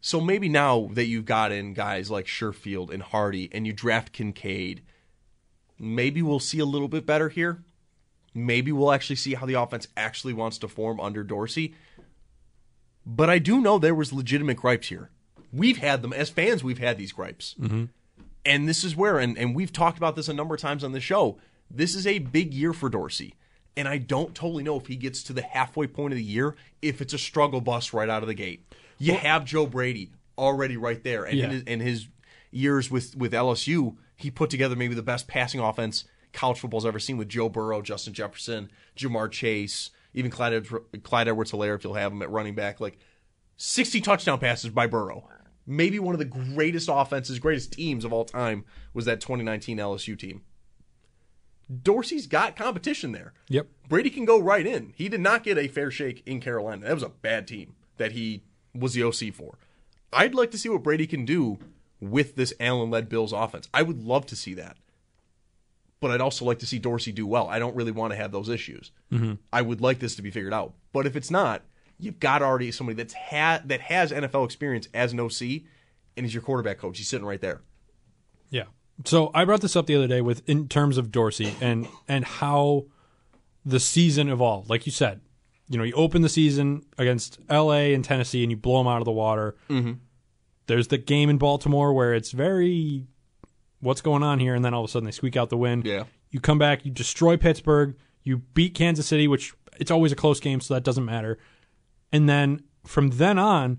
Speaker 5: So maybe now that you've got in guys like Sherfield and Hardy and you draft Kincaid, maybe we'll see a little bit better here. Maybe we'll actually see how the offense actually wants to form under Dorsey. But I do know there was legitimate gripes here. We've had them as fans. We've had these gripes, mm-hmm. and this is where, and, and we've talked about this a number of times on the show. This is a big year for Dorsey, and I don't totally know if he gets to the halfway point of the year if it's a struggle bus right out of the gate. You have Joe Brady already right there, and
Speaker 6: Yeah.
Speaker 5: in, his, in his years with with LSU, he put together maybe the best passing offense college football's ever seen with Joe Burrow, Justin Jefferson, Ja'Marr Chase, even Clyde, Clyde Edwards-Helaire if you'll have him at running back. Like 60 touchdown passes by Burrow. Maybe one of the greatest offenses, greatest teams of all time was that 2019 LSU team. Dorsey's got competition there.
Speaker 6: Yep.
Speaker 5: Brady can go right in. He did not get a fair shake in Carolina. That was a bad team that he was the OC for. I'd like to see what Brady can do with this Allen led Bills offense. I would love to see that. But I'd also like to see Dorsey do well. I don't really want to have those issues. I would like this to be figured out. But if it's not, you've got already somebody that's ha- that has NFL experience as an OC and he's your quarterback coach. He's sitting right there.
Speaker 6: Yeah. So I brought this up the other day with in terms of Dorsey and and how the season evolved. Like you said, you know, you open the season against L.A. and Tennessee, and you blow them out of the water. Mm-hmm. There's the game in Baltimore where it's very what's going on here, and then all of a sudden they squeak out the win.
Speaker 5: Yeah.
Speaker 6: You come back, you destroy Pittsburgh, you beat Kansas City, which it's always a close game, so that doesn't matter. And then from then on,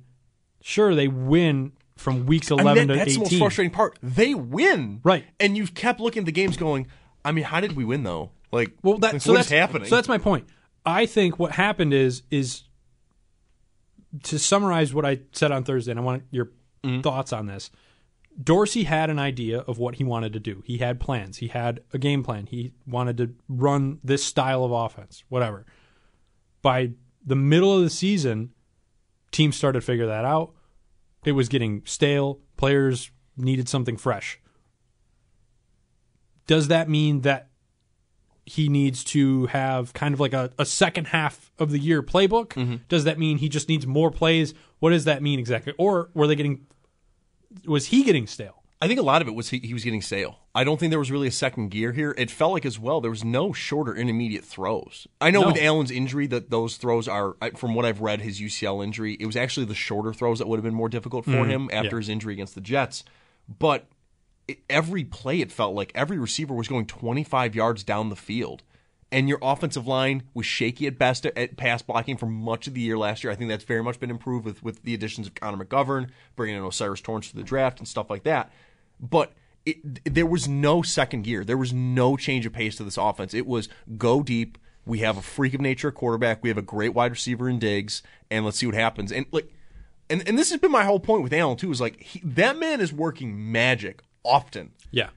Speaker 6: sure they win from weeks
Speaker 5: I mean,
Speaker 6: eleven
Speaker 5: that-
Speaker 6: to
Speaker 5: that's
Speaker 6: eighteen.
Speaker 5: the most frustrating part. They win,
Speaker 6: Right.
Speaker 5: And you've kept looking at the games, going, I mean, how did we win though? Like,
Speaker 6: Well, that,
Speaker 5: like,
Speaker 6: so
Speaker 5: what's
Speaker 6: that's
Speaker 5: happening?
Speaker 6: So that's my point. I think what happened is is to summarize what I said on Thursday, and I want your
Speaker 5: Mm-hmm.
Speaker 6: thoughts on this. Dorsey had an idea of what he wanted to do. He had plans. He had a game plan. He wanted to run this style of offense, whatever. By the middle of the season, teams started to figure that out. It was getting stale. Players needed something fresh. Does that mean that he needs to have kind of like a, a second half of the year playbook?
Speaker 5: Mm-hmm.
Speaker 6: Does that mean he just needs more plays? What does that mean exactly? Or were they getting was he getting stale?
Speaker 5: I think a lot of it was he, he was getting stale. I don't think there was really a second gear here. It felt like as well there was no shorter intermediate throws. I know
Speaker 6: No.
Speaker 5: with Allen's injury that those throws are from what I've read his UCL injury. It was actually the shorter throws that would have been more difficult for him after
Speaker 6: Mm-hmm. yeah.
Speaker 5: his injury against the Jets. But it, every play it felt like every receiver was going 25 yards down the field. And your offensive line was shaky at best at, pass blocking for much of the year last year. I think that's very much been improved with, with the additions of Connor McGovern, bringing in O'Cyrus Torrence to the draft and stuff like that. But it, there was no second gear. There was no change of pace to this offense. It was go deep. We have a freak of nature quarterback. We have a great wide receiver in Diggs, and let's see what happens. And like, and, and this has been my whole point with Allen too. Is like he, that man is working magic often.
Speaker 6: Yeah.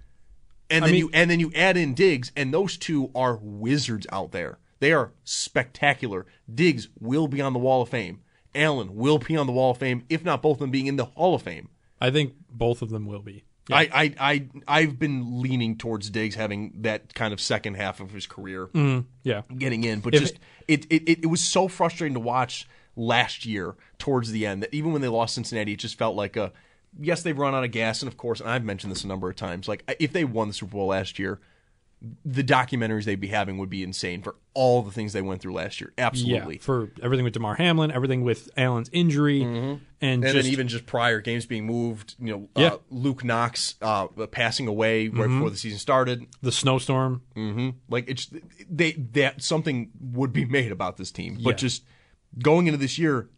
Speaker 5: And
Speaker 6: I
Speaker 5: then
Speaker 6: mean-
Speaker 5: you and then you add in Diggs, and those two are wizards out there. They are spectacular. Diggs will be on the Wall of Fame. Allen will be on the Wall of Fame, if not both of them being in the Hall of Fame.
Speaker 6: I think both of them will be.
Speaker 5: I, I, I, I've been leaning towards Diggs having that kind of second half of his career mm,
Speaker 6: Yeah.
Speaker 5: getting in, but
Speaker 6: If-
Speaker 5: just it, it, it, it was so frustrating to watch last year towards the end that even when they lost Cincinnati, it just felt like a yes, they've run out of gas, and of course, and I've mentioned this a number of times. Like if they won the Super Bowl last year, the documentaries they'd be having would be insane for all the things they went through last year. Absolutely.
Speaker 6: Yeah. For everything with Damar Hamlin, everything with Allen's injury, and,
Speaker 5: and
Speaker 6: just
Speaker 5: then even just prior games being moved, you know,
Speaker 6: Yeah.
Speaker 5: uh, Luke Knox uh, passing away right before the season started.
Speaker 6: the snowstorm.
Speaker 5: Like it's they that something would be made about this team, but
Speaker 6: Yeah.
Speaker 5: just going into this year,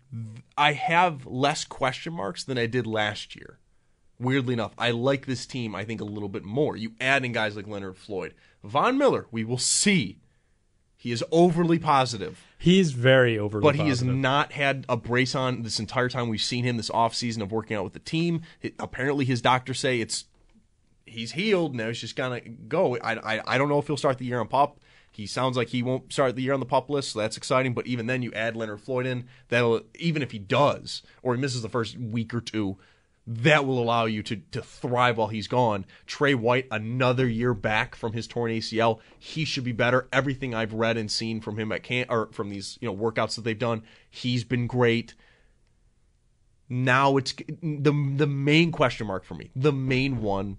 Speaker 5: I have less question marks than I did last year. Weirdly enough, I like this team. I think a little bit more. You add in guys like Leonard Floyd, Von Miller. We will see. He is overly positive,
Speaker 6: He's very over. Positive.
Speaker 5: But he has not had a brace on this entire time we've seen him this offseason of working out with the team. It- apparently, his doctors say it's he's healed. Now he's just gonna go. I, I I don't know if he'll start the year on pup. He sounds like he won't start the year on the pup list, so that's exciting. But even then, you add Leonard Floyd in. That'll even if he does or he misses the first week or two, that will allow you to to thrive while he's gone. Tre White, another year back from his torn ACL, he should be better. Everything I've read and seen from him at camp or from these you know workouts that they've done, he's been great now it's the the main question mark for me. The main one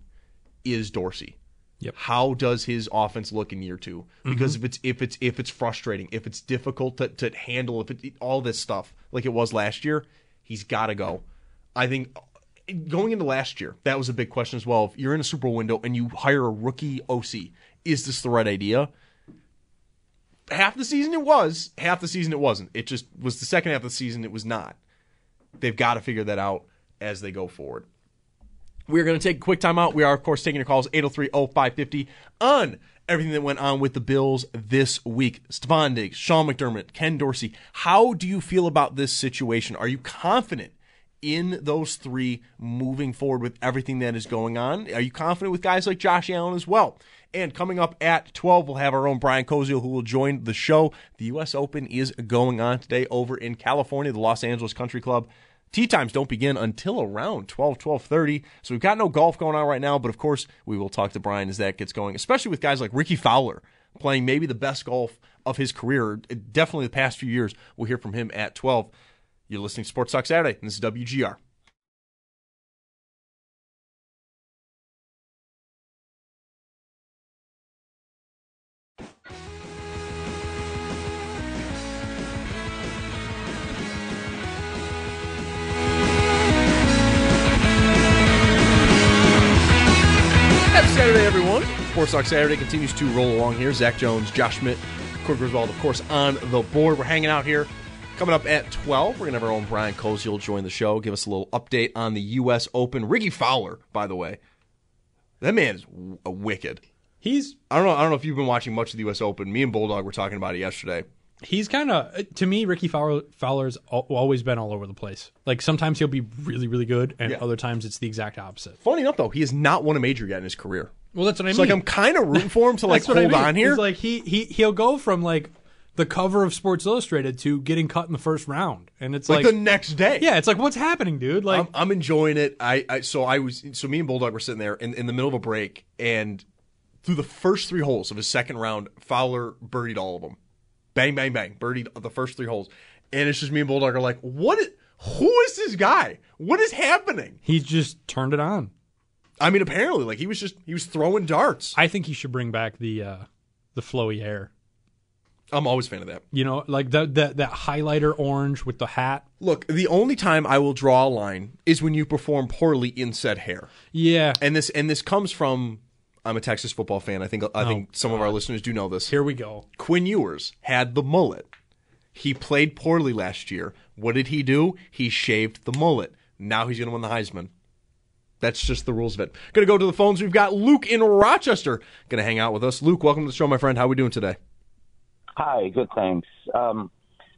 Speaker 5: is Dorsey.
Speaker 6: Yep.
Speaker 5: How does his offense look in year two? Because mm-hmm. if it's if it's if it's frustrating, if it's difficult to, to handle, if it all this stuff like it was last year, he's got to go. I think going into last year, that was a big question as well. If you're in a Super Bowl window and you hire a rookie OC, is this the right idea? Half the season it was, half the season it wasn't. It just was the second half of the season it was not they've got to figure that out as they go forward. We're going to take a quick time out. We are, of course, taking your calls 803 0550 on everything that went on with the Bills this week. Stefon Diggs, Sean McDermott, Ken Dorsey. How do you feel about this situation? Are you confident in those three moving forward with everything that is going on? Are you confident with guys like Josh Allen as well? And coming up at 12, we'll have our own Brian Koziel who will join the show. The U.S. Open is going on today over in California, the Los Angeles Country Club. Tee times don't begin until around 12, 12.30. So we've got no golf going on right now, but of course we will talk to Brian as that gets going, especially with guys like Rickie Fowler playing maybe the best golf of his career, definitely the past few years. We'll hear from him at 12. You're listening to Sports Talk Saturday, and this is WGR. Saturday, everyone. Sports Talk Saturday continues to roll along here. Zach Jones, Josh Schmit, Corey Griswold, of course, on the board. We're hanging out here. Coming up at 12, we're going to have our own Brian Koziel join the show, give us a little update on the U.S. Open. Rickie Fowler, by the way. That man is w- a wicked.
Speaker 6: He's
Speaker 5: I don't know. I don't know if you've been watching much of the U.S. Open. Me and Bulldog were talking about it yesterday.
Speaker 6: He's kind of to me Rickie Fowler, Fowler's al- always been all over the place. Like sometimes he'll be really really good, and
Speaker 5: Yeah.
Speaker 6: other times it's the exact opposite.
Speaker 5: Funny enough, though, he has not won a major yet in his career.
Speaker 6: Well, that's what I
Speaker 5: So,
Speaker 6: mean.
Speaker 5: like, I'm kind of rooting for him to like
Speaker 6: That's what I
Speaker 5: hold
Speaker 6: mean.
Speaker 5: on here.
Speaker 6: He's like he he he'll go from like the cover of Sports Illustrated to getting cut in the first round, and it's
Speaker 5: like,
Speaker 6: like,
Speaker 5: the next day.
Speaker 6: yeah, it's like what's happening, dude? Like
Speaker 5: I'm, I'm enjoying it. I, I so I was so me and Bulldog were sitting there in, in the middle of a break, and through the first three holes of his second round, Fowler birdied all of them. Bang, bang, bang, birdied the first three holes, and it's just me and Bulldog are like, what? Is, who is this guy? What is happening?
Speaker 6: he's just turned it on.
Speaker 5: I mean, apparently, like he was just he was throwing darts.
Speaker 6: I think he should bring back the uh the flowy hair.
Speaker 5: I'm always a fan of that.
Speaker 6: You know, like that that that highlighter orange with the hat.
Speaker 5: Look, the only time I will draw a line is when you perform poorly in said hair.
Speaker 6: Yeah.
Speaker 5: And this and this comes from I'm a Texas football fan. I think I think some of our listeners do know this.
Speaker 6: Here we go.
Speaker 5: Quinn Ewers had the mullet. He played poorly last year. What did he do? He shaved the mullet. Now he's going to win the Heisman. That's just the rules of it. Going to go to the phones. We've got Luke in Rochester. Going to hang out with us. Luke, welcome to the show, my friend. How we doing today?
Speaker 8: Hi, good thanks. Um,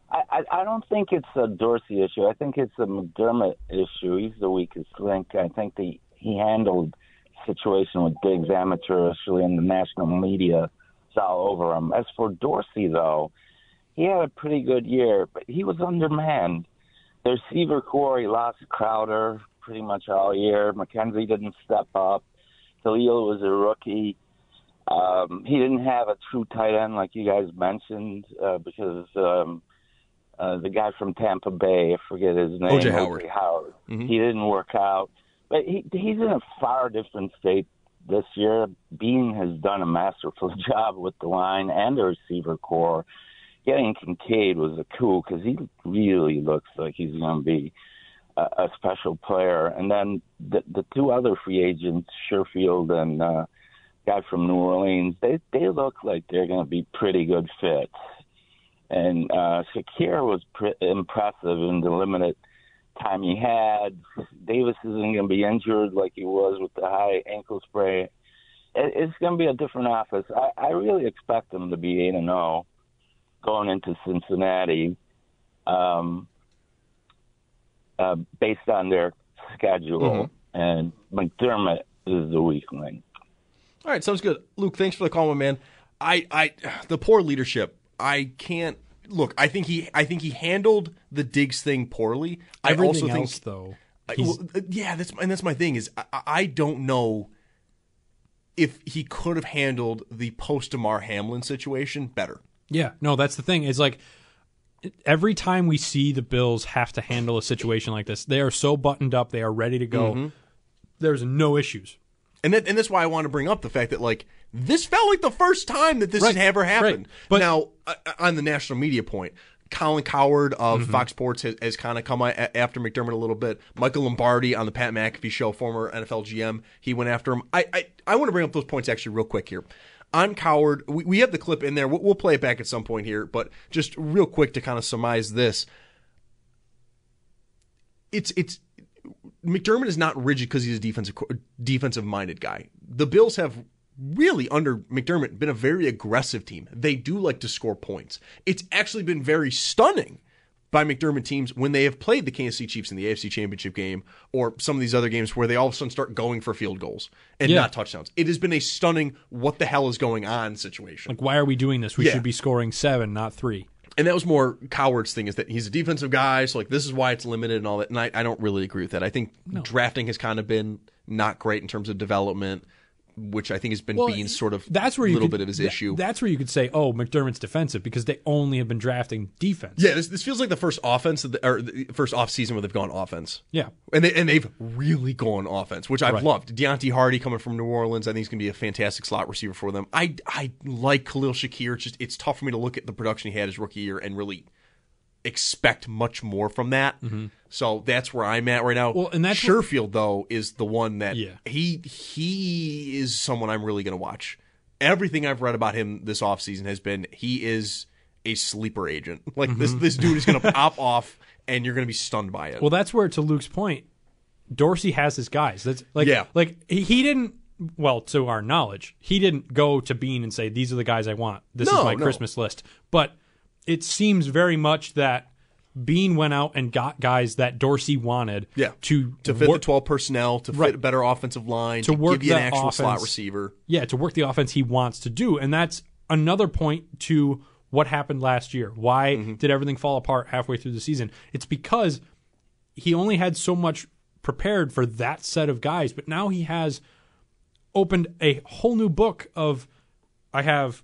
Speaker 8: I, I, I don't think it's a Dorsey issue. I think it's a McDermott issue. He's the weakest link. I think the, he handled the situation with Diggs amateurishly and the national media is all over him. As for Dorsey, though, he had a pretty good year, but he was undermanned. The receiver corps, he lost Crowder pretty much all year. McKenzie didn't step up. Khalil was a rookie. Um, he didn't have a true tight end like you guys mentioned uh, because um, uh, the guy from Tampa Bay, I forget his name,
Speaker 5: O.J. Howard.
Speaker 8: Howard. He didn't work out, but he, he's in a far different state this year. Beane has done a masterful job with the line and the receiver corps. Getting Kincaid was a coup because he really looks like he's going to be a, a special player. And then the, the two other free agents, Sherfield and uh, guy from New Orleans, they they look like they're going to be pretty good fits. And uh, Shakir was pre- impressive in the limited time he had. Davis isn't going to be injured like he was with the high ankle sprain. It, it's going to be a different office. I, I really expect them to be eight and zero going into Cincinnati, um, uh, based on their schedule. And McDermott is the weak link.
Speaker 5: All right, sounds good. Luke, thanks for the call, my man. I, I, the poor leadership. I can't look. I think he, I think he handled the Diggs thing poorly. I
Speaker 6: Everything
Speaker 5: also
Speaker 6: else,
Speaker 5: think,
Speaker 6: though,
Speaker 5: I- well, uh, yeah, that's and that's my thing is I, I don't know if he could have handled the post Damar Hamlin situation better.
Speaker 6: Yeah, no, that's the thing. Is like every time we see the Bills have to handle a situation like this, they are so buttoned up, they are ready to go.
Speaker 5: Mm-hmm.
Speaker 6: There's no issues.
Speaker 5: And that, and that's why I want to bring up the fact that like this felt like the first time that this
Speaker 6: Right,
Speaker 5: has ever happened.
Speaker 6: right. But-
Speaker 5: now, uh, on the national media point, Colin Cowherd of
Speaker 6: Mm-hmm.
Speaker 5: Fox Sports has, has kind of come a- after McDermott a little bit. Michael Lombardi on the Pat McAfee show, former NFL GM, he went after him. I I, I want to bring up those points actually real quick here. On Cowherd, we, we have the clip in there. We'll, we'll play it back at some point here, but just real quick to kind of surmise this it's it's McDermott is not rigid because he's a defensive defensive minded guy. The Bills have really under McDermott been a very aggressive team. They do like to score points. It's actually been very stunning by McDermott teams when they have played the Kansas City Chiefs in the AFC Championship game or some of these other games where they all of a sudden start going for field goals and
Speaker 6: Yeah.
Speaker 5: not touchdowns. It has been a stunning what the hell is going on situation.
Speaker 6: Like, why are we doing this? We
Speaker 5: Yeah.
Speaker 6: should be scoring seven, not three.
Speaker 5: And that was more Cowherd's thing is that he's a defensive guy, so like this is why it's limited and all that. And I, I don't really agree with that. I think drafting has kind of been not great in terms of development, which I think has been being sort of
Speaker 6: that's where you
Speaker 5: little
Speaker 6: could-
Speaker 5: bit of his issue.
Speaker 6: That's where you could say, "Oh, McDermott's defensive," because they only have been drafting defense.
Speaker 5: yeah, this, this feels like the first offense of the, or the first off season where they've gone offense.
Speaker 6: Yeah.
Speaker 5: and they and they've really gone offense, which I've
Speaker 6: Right.
Speaker 5: loved. Deonte Harty coming from New Orleans, I think he's going to be a fantastic slot receiver for them. I I like Khalil Shakir. It's just it's tough for me to look at the production he had his rookie year and really expect much more from that. So that's where I'm at right now.
Speaker 6: Mm-hmm. Well, and that's what-
Speaker 5: Sherfield though is the one that
Speaker 6: Yeah.
Speaker 5: he he is someone I'm really going to watch. Everything I've read about him this offseason has been he is a sleeper agent. Like this this dude is going to pop off and you're going to be stunned by it.
Speaker 6: Well, that's where, to Luke's point, Dorsey has his guys. That's like,
Speaker 5: Yeah.
Speaker 6: like he, he didn't. Well, to our knowledge, he didn't go to Beane and say, "These are the guys I want. This
Speaker 5: No,
Speaker 6: is my
Speaker 5: no.
Speaker 6: Christmas list." But it seems very much that Beane went out and got guys that Dorsey wanted.
Speaker 5: yeah,
Speaker 6: to
Speaker 5: to fit
Speaker 6: work,
Speaker 5: the 12 personnel, to fit
Speaker 6: Right.
Speaker 5: a better offensive line,
Speaker 6: To
Speaker 5: to,
Speaker 6: work
Speaker 5: give you an actual slot receiver.
Speaker 6: yeah, to work the offense he wants to do. And that's another point to what happened last year. Why
Speaker 5: Mm-hmm.
Speaker 6: did everything fall apart halfway through the season? It's because he only had so much prepared for that set of guys, but now he has opened a whole new book of I have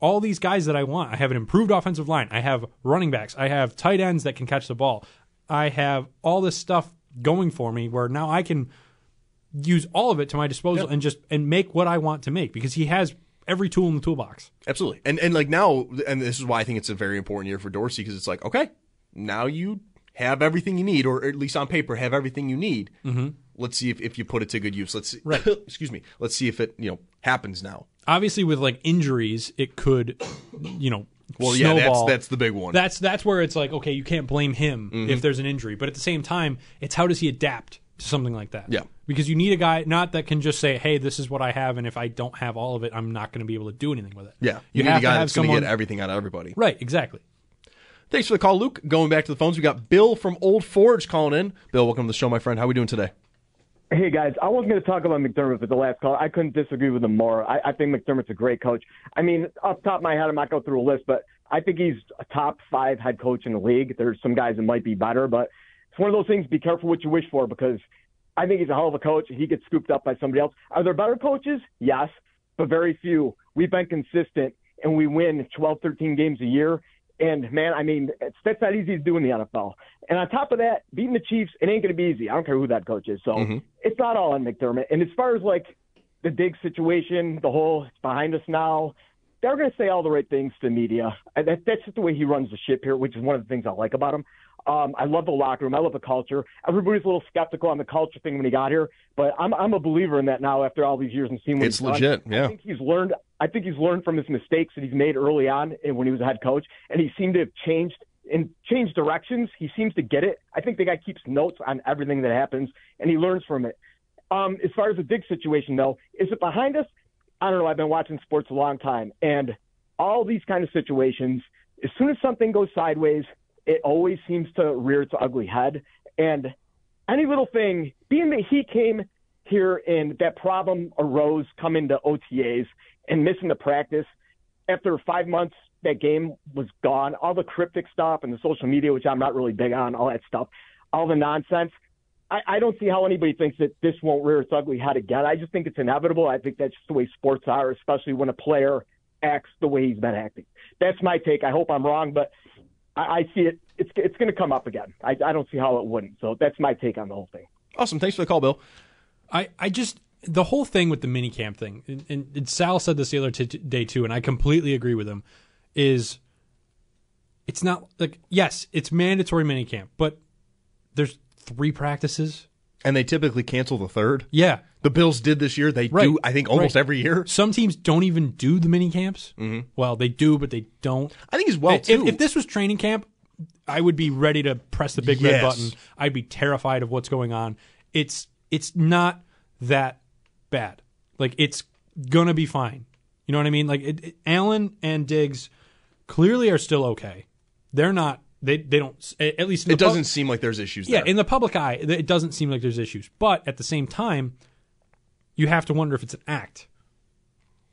Speaker 6: all these guys that I want. I have an improved offensive line. I have running backs. I have tight ends that can catch the ball. I have all this stuff going for me where now I can use all of it to my disposal and just and make what I want to make because he has every tool in the toolbox.
Speaker 5: Absolutely. And and like now, and this is why I think it's a very important year for Dorsey because it's like, okay, now you have everything you need, or at least on paper, have everything you need. Mm-hmm. Let's see if, if you put it to good use. Let's see,
Speaker 6: Right.
Speaker 5: excuse me. Let's see if it you know happens now.
Speaker 6: Obviously, with like injuries, it could, you know,
Speaker 5: Well, yeah, that's
Speaker 6: snowball.
Speaker 5: that's the big one.
Speaker 6: That's that's where it's like, okay, you can't blame him
Speaker 5: Mm-hmm.
Speaker 6: if there's an injury, but at the same time, it's how does he adapt to something like that?
Speaker 5: Yeah.
Speaker 6: because you need a guy not that can just say, hey, this is what I have, and if I don't have all of it, I'm not going to be able to do anything with it.
Speaker 5: yeah,
Speaker 6: you,
Speaker 5: need
Speaker 6: have
Speaker 5: a guy
Speaker 6: to have
Speaker 5: that's going to
Speaker 6: someone.
Speaker 5: get everything out of everybody.
Speaker 6: right, exactly.
Speaker 5: Thanks for the call, Luke. Going back to the phones, we got Bill from Old Forge calling in. Bill, welcome to the show, my friend. How are we doing today?
Speaker 9: Hey guys, I wasn't going to talk about McDermott for the last call. I couldn't disagree with him more. I, I think McDermott's a great coach. I mean, off the top of my head, I'm not going through a list, but I think he's a top five head coach in the league. There's some guys that might be better, but it's one of those things. Be careful what you wish for because I think he's a hell of a coach. He gets scooped up by somebody else. Are there better coaches? Yes, but very few. We've been consistent and we win 12, 13 games a year. And man, I mean, it's, that's not easy to do in the NFL. And on top of that, beating the Chiefs, it ain't going to be easy. I don't care who that coach is. So mm-hmm. it's not all on McDermott. And as far as like the Diggs situation, the whole it's behind us now, they're going to say all the right things to the media. That, that's just the way he runs the ship here, which is one of the things I like about him. Um, I love the locker room. I love the culture. Everybody's a little skeptical on the culture thing when he got here, but I'm I'm a believer in that now after all these years and seeing what
Speaker 5: It's
Speaker 9: he's done.
Speaker 5: legit, yeah.
Speaker 9: I think he's learned. I think he's learned from his mistakes that he's made early on and when he was a head coach, and he seemed to have changed and changed directions. He seems to get it. I think the guy keeps notes on everything that happens, and he learns from it. Um, as far as the Diggs situation, though, is it behind us? I don't know. I've been watching sports a long time, and all these kind of situations, as soon as something goes sideways, it always seems to rear its ugly head. And any little thing, being that he came here and that problem arose coming to OTAs and missing the practice, after five months, that game was gone. All the cryptic stuff and the social media, which I'm not really big on, all that stuff, all the nonsense. I, I don't see how anybody thinks that this won't rear its ugly head again. I just think it's inevitable. I think that's just the way sports are, especially when a player acts the way he's been acting. That's my take. I hope I'm wrong, but I, I see it. It's it's going to come up again. I, I don't see how it wouldn't. So that's my take on the whole thing.
Speaker 5: Awesome. Thanks for the call, Bill.
Speaker 6: I, I just the whole thing with the mini camp thing, and, and, and Sal said this the other t- day too, and I completely agree with him. Is it's not like yes, it's mandatory mini camp, but there's three practices.
Speaker 5: And they typically cancel the third.
Speaker 6: Yeah,
Speaker 5: The Bills did this year. They
Speaker 6: Right.
Speaker 5: do, I think, almost
Speaker 6: Right.
Speaker 5: every year.
Speaker 6: some teams don't even do the mini camps. Mm-hmm. Well, they do, but they don't.
Speaker 5: I think as well
Speaker 6: if,
Speaker 5: too.
Speaker 6: if this was training camp, I would be ready to press the big red button. I'd be terrified of what's going on. It's it's not that bad. Like it's gonna be fine. You know what I mean? Like it, it- Allen and Diggs clearly are still okay. They're not. They they don't. At least in
Speaker 5: It
Speaker 6: the pub-
Speaker 5: doesn't seem like there's issues
Speaker 6: yeah,
Speaker 5: there.
Speaker 6: in the public eye, it doesn't seem like there's issues. But at the same time, you have to wonder if it's an act.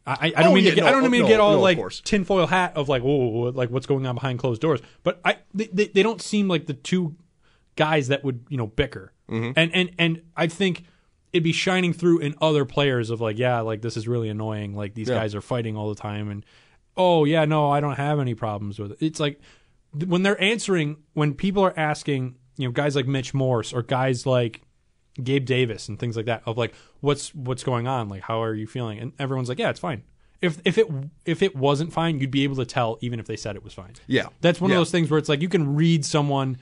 Speaker 6: I, I don't
Speaker 5: Oh,
Speaker 6: mean
Speaker 5: yeah,
Speaker 6: to get,
Speaker 5: no,
Speaker 6: I don't mean
Speaker 5: no,
Speaker 6: to get all
Speaker 5: no,
Speaker 6: like tinfoil hat of like whoa, like what's going on behind closed doors. But I they, they, they don't seem like the two guys that would you know bicker.
Speaker 5: Mm-hmm.
Speaker 6: And and and I think it'd be shining through in other players of like yeah like this is really annoying like these
Speaker 5: Yeah.
Speaker 6: guys are fighting all the time and oh yeah no I don't have any problems with it. It's like th- when they're answering when people are asking you know guys like Mitch Morse or guys like Gabe Davis and things like that of like what's what's going on like how are you feeling and everyone's like yeah it's fine if if it if it wasn't fine you'd be able to tell even if they said it was fine
Speaker 5: Yeah.
Speaker 6: that's one
Speaker 5: Yeah.
Speaker 6: of those things where it's like you can read someone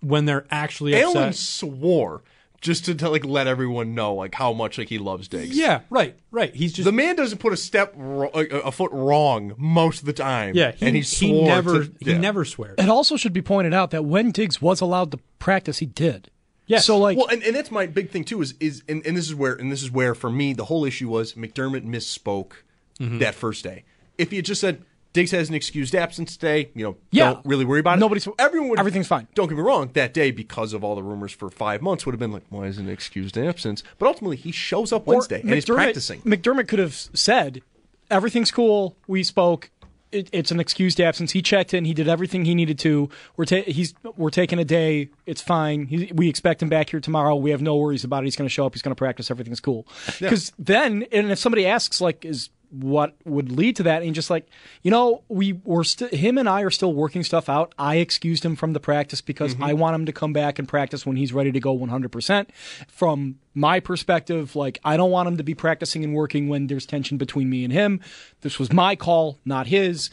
Speaker 6: when they're actually upset
Speaker 5: Allen swore just to, to like let everyone know like how much like he loves Diggs.
Speaker 6: yeah right right he's just
Speaker 5: The man doesn't put a step ro- a, a foot wrong most of the time.
Speaker 6: yeah he,
Speaker 5: and he,
Speaker 6: he
Speaker 5: swore
Speaker 6: never
Speaker 5: to-
Speaker 6: he never swears
Speaker 7: It also should be pointed out that when Diggs was allowed to practice, he did.
Speaker 6: Yes.
Speaker 7: So like,
Speaker 5: Well, and, and that's my big thing too. Is is and, and this is where and this is where for me the whole issue was McDermott misspoke
Speaker 6: Mm-hmm.
Speaker 5: that first day. If he had just said Diggs has an excused absence today, you know,
Speaker 7: Yeah.
Speaker 5: don't really worry about it.
Speaker 7: Nobody's-
Speaker 5: everyone would
Speaker 7: everything's fine.
Speaker 5: Don't get me wrong. That day, because of all the rumors for five months, would have been like, why is an excused absence? But ultimately, he shows up
Speaker 7: or
Speaker 5: Wednesday and he's practicing.
Speaker 7: McDermott could have said, "Everything's cool. We spoke. It, it's an excused absence. He checked in. He did everything he needed to. We're ta- he's we're taking a day. It's fine. He, we expect him back here tomorrow. We have no worries about it. He's going to show up. He's going to practice. Everything's cool. Because then, and if somebody asks, like, is what would lead to that. And just like you know we were still him and i are still working stuff out. I excused him from the practice because mm-hmm. i want him to come back and practice when he's ready to go 100% from my perspective like i don't want him to be practicing and working when there's tension between me and him. This was my call not his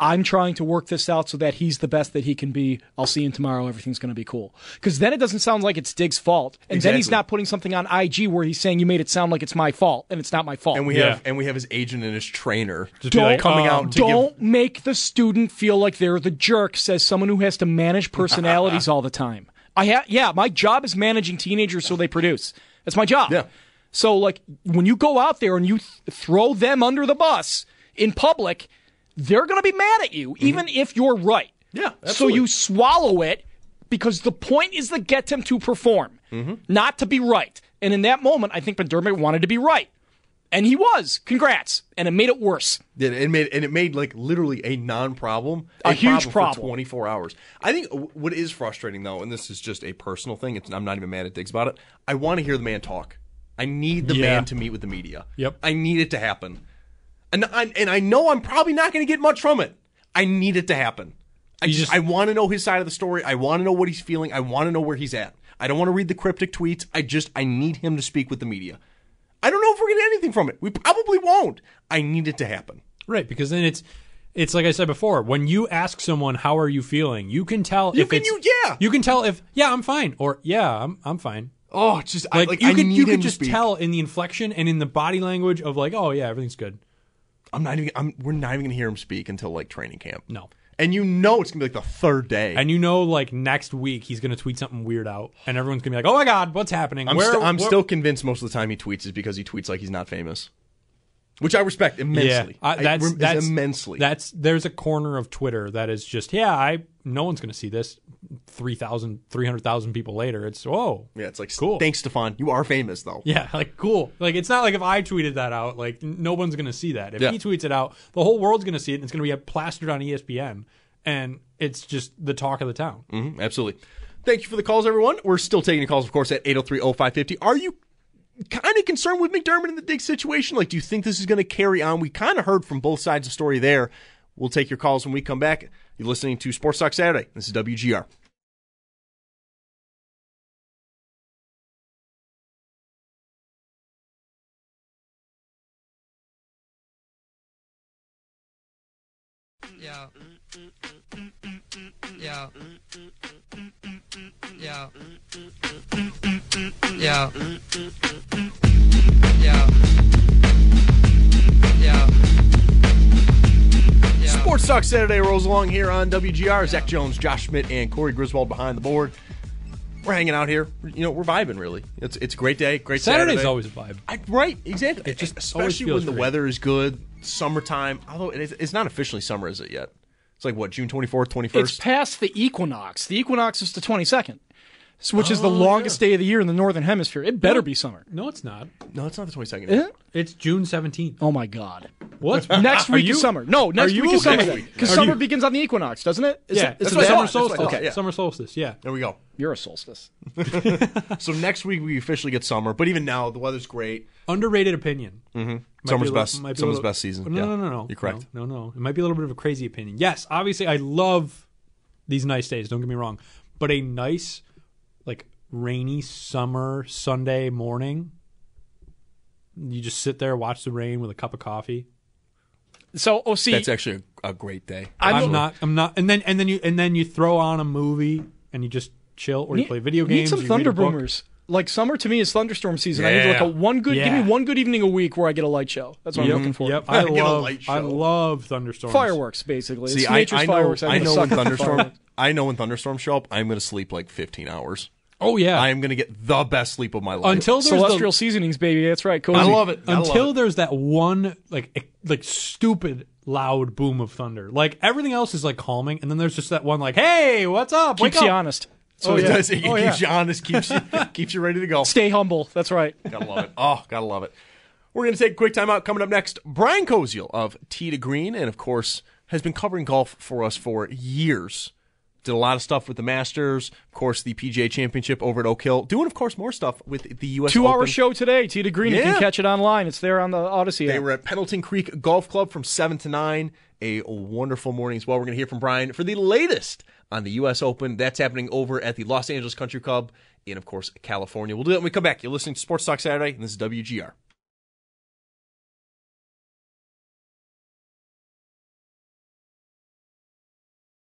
Speaker 7: i'm trying to work this out so that he's the best that he can be i'll see him tomorrow everything's going to be cool because then it doesn't sound like it's dig's fault and then he's not putting something on ig where he's saying you made it sound like it's my fault and it's not my fault
Speaker 5: and we
Speaker 6: Yeah.
Speaker 5: have and we have his agent and his trainer
Speaker 6: Just be like,
Speaker 5: coming
Speaker 6: um,
Speaker 5: out to
Speaker 7: Don't make the student feel like they're the jerk, says someone who has to manage personalities all the time. I ha- yeah, my job is managing teenagers so they produce. That's my job.
Speaker 5: Yeah.
Speaker 7: So like when you go out there and you th- throw them under the bus in public, they're going to be mad at you even if you're right.
Speaker 5: Mm-hmm. Yeah,
Speaker 7: So you swallow it because the point is to get them to perform,
Speaker 5: Mm-hmm.
Speaker 7: not to be right. And in that moment, I think McDermott wanted to be right. And he was. Congrats. And it made it worse.
Speaker 5: Yeah, it made and it made like literally a non-problem,
Speaker 7: A huge
Speaker 5: for
Speaker 7: problem.
Speaker 5: 24 hours. I think what is frustrating though, and this is just a personal thing. It's, I'm not even mad at Diggs about it. I want to hear the man talk. I need the
Speaker 6: Yeah.
Speaker 5: man to meet with the media.
Speaker 6: Yep.
Speaker 5: I need it to happen, and I, and I know I'm probably not going to get much from it. I need it to happen. I
Speaker 6: You
Speaker 5: just, I want to know his side of the story. I want to know what he's feeling. I want to know where he's at. I don't want to read the cryptic tweets. I just I need him to speak with the media. I don't know if we're going to get anything from it. We probably won't. I need it to happen.
Speaker 6: Right, because then it's it's like I said before. When you ask someone how are you feeling, you can tell
Speaker 5: You
Speaker 6: if
Speaker 5: can-
Speaker 6: it's
Speaker 5: you- yeah.
Speaker 6: you can tell if yeah I'm fine or yeah I'm I'm fine.
Speaker 5: Oh, just
Speaker 6: Like,
Speaker 5: I, like
Speaker 6: you
Speaker 5: I
Speaker 6: could you could just tell in the inflection and in the body language of like oh yeah everything's good.
Speaker 5: I'm not even. I'm, we're not even gonna hear him speak until like training camp.
Speaker 6: No.
Speaker 5: and you know it's gonna be like the third day.
Speaker 6: And you know, like next week he's gonna tweet something weird out, and everyone's gonna be like, "Oh my god, what's happening?"
Speaker 5: I'm,
Speaker 6: Where-
Speaker 5: st- I'm
Speaker 6: where-
Speaker 5: still convinced most of the time he tweets is because he tweets like he's not famous, which I respect immensely.
Speaker 6: Yeah, I-
Speaker 5: I
Speaker 6: that's
Speaker 5: rem-
Speaker 6: that's
Speaker 5: immensely.
Speaker 6: That's there's a corner of Twitter that is just yeah, I no one's gonna see this. 3,000, 300,000 people later, it's whoa,
Speaker 5: yeah, it's like
Speaker 6: Cool.
Speaker 5: Thanks, Stefon. You are famous though.
Speaker 6: yeah, like cool. Like it's not like if I tweeted that out, like no one's gonna see that. If
Speaker 5: Yeah.
Speaker 6: he tweets it out, the whole world's gonna see it, and it's gonna be plastered on ESPN, and it's just the talk of the town.
Speaker 5: Mhm, absolutely. Thank you for the calls, everyone. We're still taking calls, of course, at 803-0550. Are you kind of concerned with McDermott in the Diggs situation? Like, do you think this is going to carry on? We kind of heard from both sides of the story there. We'll take your calls when we come back. You're listening to Sports Talk Saturday. This is WGR.
Speaker 10: Yeah. Yeah. Yeah. Yeah. Yeah. Yeah.
Speaker 5: Sports Talk Saturday rolls along here on WGR. Zach Jones, Josh Schmit, and Corey Griswold behind the board. We're hanging out here. You know, we're vibing really. It's it's a great day, great
Speaker 6: Saturday's
Speaker 5: Saturday.
Speaker 6: Is always a vibe.
Speaker 5: I, right, exactly.
Speaker 6: It just always
Speaker 5: especially
Speaker 6: feels
Speaker 5: when the
Speaker 6: great.
Speaker 5: weather is good, summertime. Although it is, it's not officially summer, is it yet? It's like what June twenty fourth, twenty
Speaker 7: It's
Speaker 5: first.
Speaker 7: past the equinox. The equinox is the 22nd, so- which is the
Speaker 5: Oh,
Speaker 7: longest day of the year in the northern hemisphere. It better be summer.
Speaker 6: No, it's not.
Speaker 5: No, it's not the twenty second.
Speaker 7: Is it?
Speaker 6: It's June seventeenth.
Speaker 7: Oh my god.
Speaker 6: What?
Speaker 7: Next
Speaker 6: Are
Speaker 7: week
Speaker 6: you-
Speaker 7: is summer. No, next
Speaker 6: you
Speaker 7: week is
Speaker 6: okay?
Speaker 7: summer. Because
Speaker 6: Are
Speaker 7: summer
Speaker 6: you-
Speaker 7: begins on the equinox, doesn't it? Is
Speaker 6: yeah,
Speaker 7: it- is
Speaker 6: it's
Speaker 7: it
Speaker 6: summer solstice.
Speaker 5: That's what I thought, yeah.
Speaker 6: Summer solstice. Yeah.
Speaker 5: There we go.
Speaker 7: You're a solstice.
Speaker 5: So next week we officially get summer, but even now the weather's great.
Speaker 6: Underrated opinion.
Speaker 5: Mm-hmm.
Speaker 6: Might
Speaker 5: Summer's
Speaker 6: be a
Speaker 5: best.
Speaker 6: might be a
Speaker 5: Summer's
Speaker 6: little-
Speaker 5: best season.
Speaker 6: No,
Speaker 5: yeah.
Speaker 6: no, no, no.
Speaker 5: You're correct.
Speaker 6: No, no, no. It might be a little bit of a crazy opinion. Yes, obviously, I love these nice days. Don't get me wrong, but a nice, like rainy summer Sunday morning, you just sit there, watch the rain with a cup of coffee.
Speaker 7: So, oh, see,
Speaker 5: That's actually a, a great day.
Speaker 6: I'm, not. I'm not. And then and then you and then you throw on a movie and you just chill or you
Speaker 7: need-
Speaker 6: play video games.
Speaker 7: Need
Speaker 6: games.
Speaker 7: some thunder boomers. Like summer to me is thunderstorm season. I need like a one good. Give
Speaker 6: Yeah.
Speaker 7: me one good evening a week where I get a light show. That's what
Speaker 6: Yep,
Speaker 7: I'm looking for.
Speaker 6: Yep, I
Speaker 5: Get a
Speaker 6: love.
Speaker 5: light
Speaker 6: I love thunderstorms.
Speaker 7: Fireworks, basically.
Speaker 5: See,
Speaker 7: it's
Speaker 5: I,
Speaker 7: nature's
Speaker 5: I know.
Speaker 7: fireworks. I'm
Speaker 5: I know
Speaker 7: suck
Speaker 5: when
Speaker 7: up
Speaker 5: thunderstorm.
Speaker 7: Fireworks.
Speaker 5: I know when thunderstorms show up, I'm going to sleep like 15 hours.
Speaker 6: Oh yeah.
Speaker 5: I am going to get the best sleep of my life.
Speaker 6: until there's the-
Speaker 7: Celestial seasonings, baby. That's right. Cozy.
Speaker 5: I love it. I love
Speaker 6: until
Speaker 5: it.
Speaker 6: there's that one like like stupid loud boom of thunder. Like everything else is like calming, and then there's just that one like, "Hey, what's up? Wake
Speaker 7: Keeps you
Speaker 6: up!"
Speaker 7: honest.
Speaker 5: Oh, so
Speaker 6: Oh,
Speaker 5: it
Speaker 6: yeah.
Speaker 5: does. Oh, it
Speaker 6: Oh,
Speaker 5: keeps
Speaker 6: yeah.
Speaker 5: you honest. Keeps you keeps you ready to go.
Speaker 7: Stay humble. That's right.
Speaker 5: Gotta love it. Oh, gotta love it. We're gonna take a quick time out. Coming up next, Brian Koziel of Tee to Green, and of course has been covering golf for us for years. Did a lot of stuff with the Masters, of course, the PGA Championship over at Oak Hill. Doing, of course, more stuff with the U.S.
Speaker 7: Two hour show today. Tee to Green. You can catch it online. It's there on the Audacy.
Speaker 5: They
Speaker 7: app.
Speaker 5: were at Pendleton Creek Golf Club from 7 to 9. A wonderful morning as well. We're going to hear from Brian for the latest on the U.S. Open. That's happening over at the Los Angeles Country Club in, of course, California. We'll do that when we come back. You're listening to Sports Talk Saturday, and this is WGR.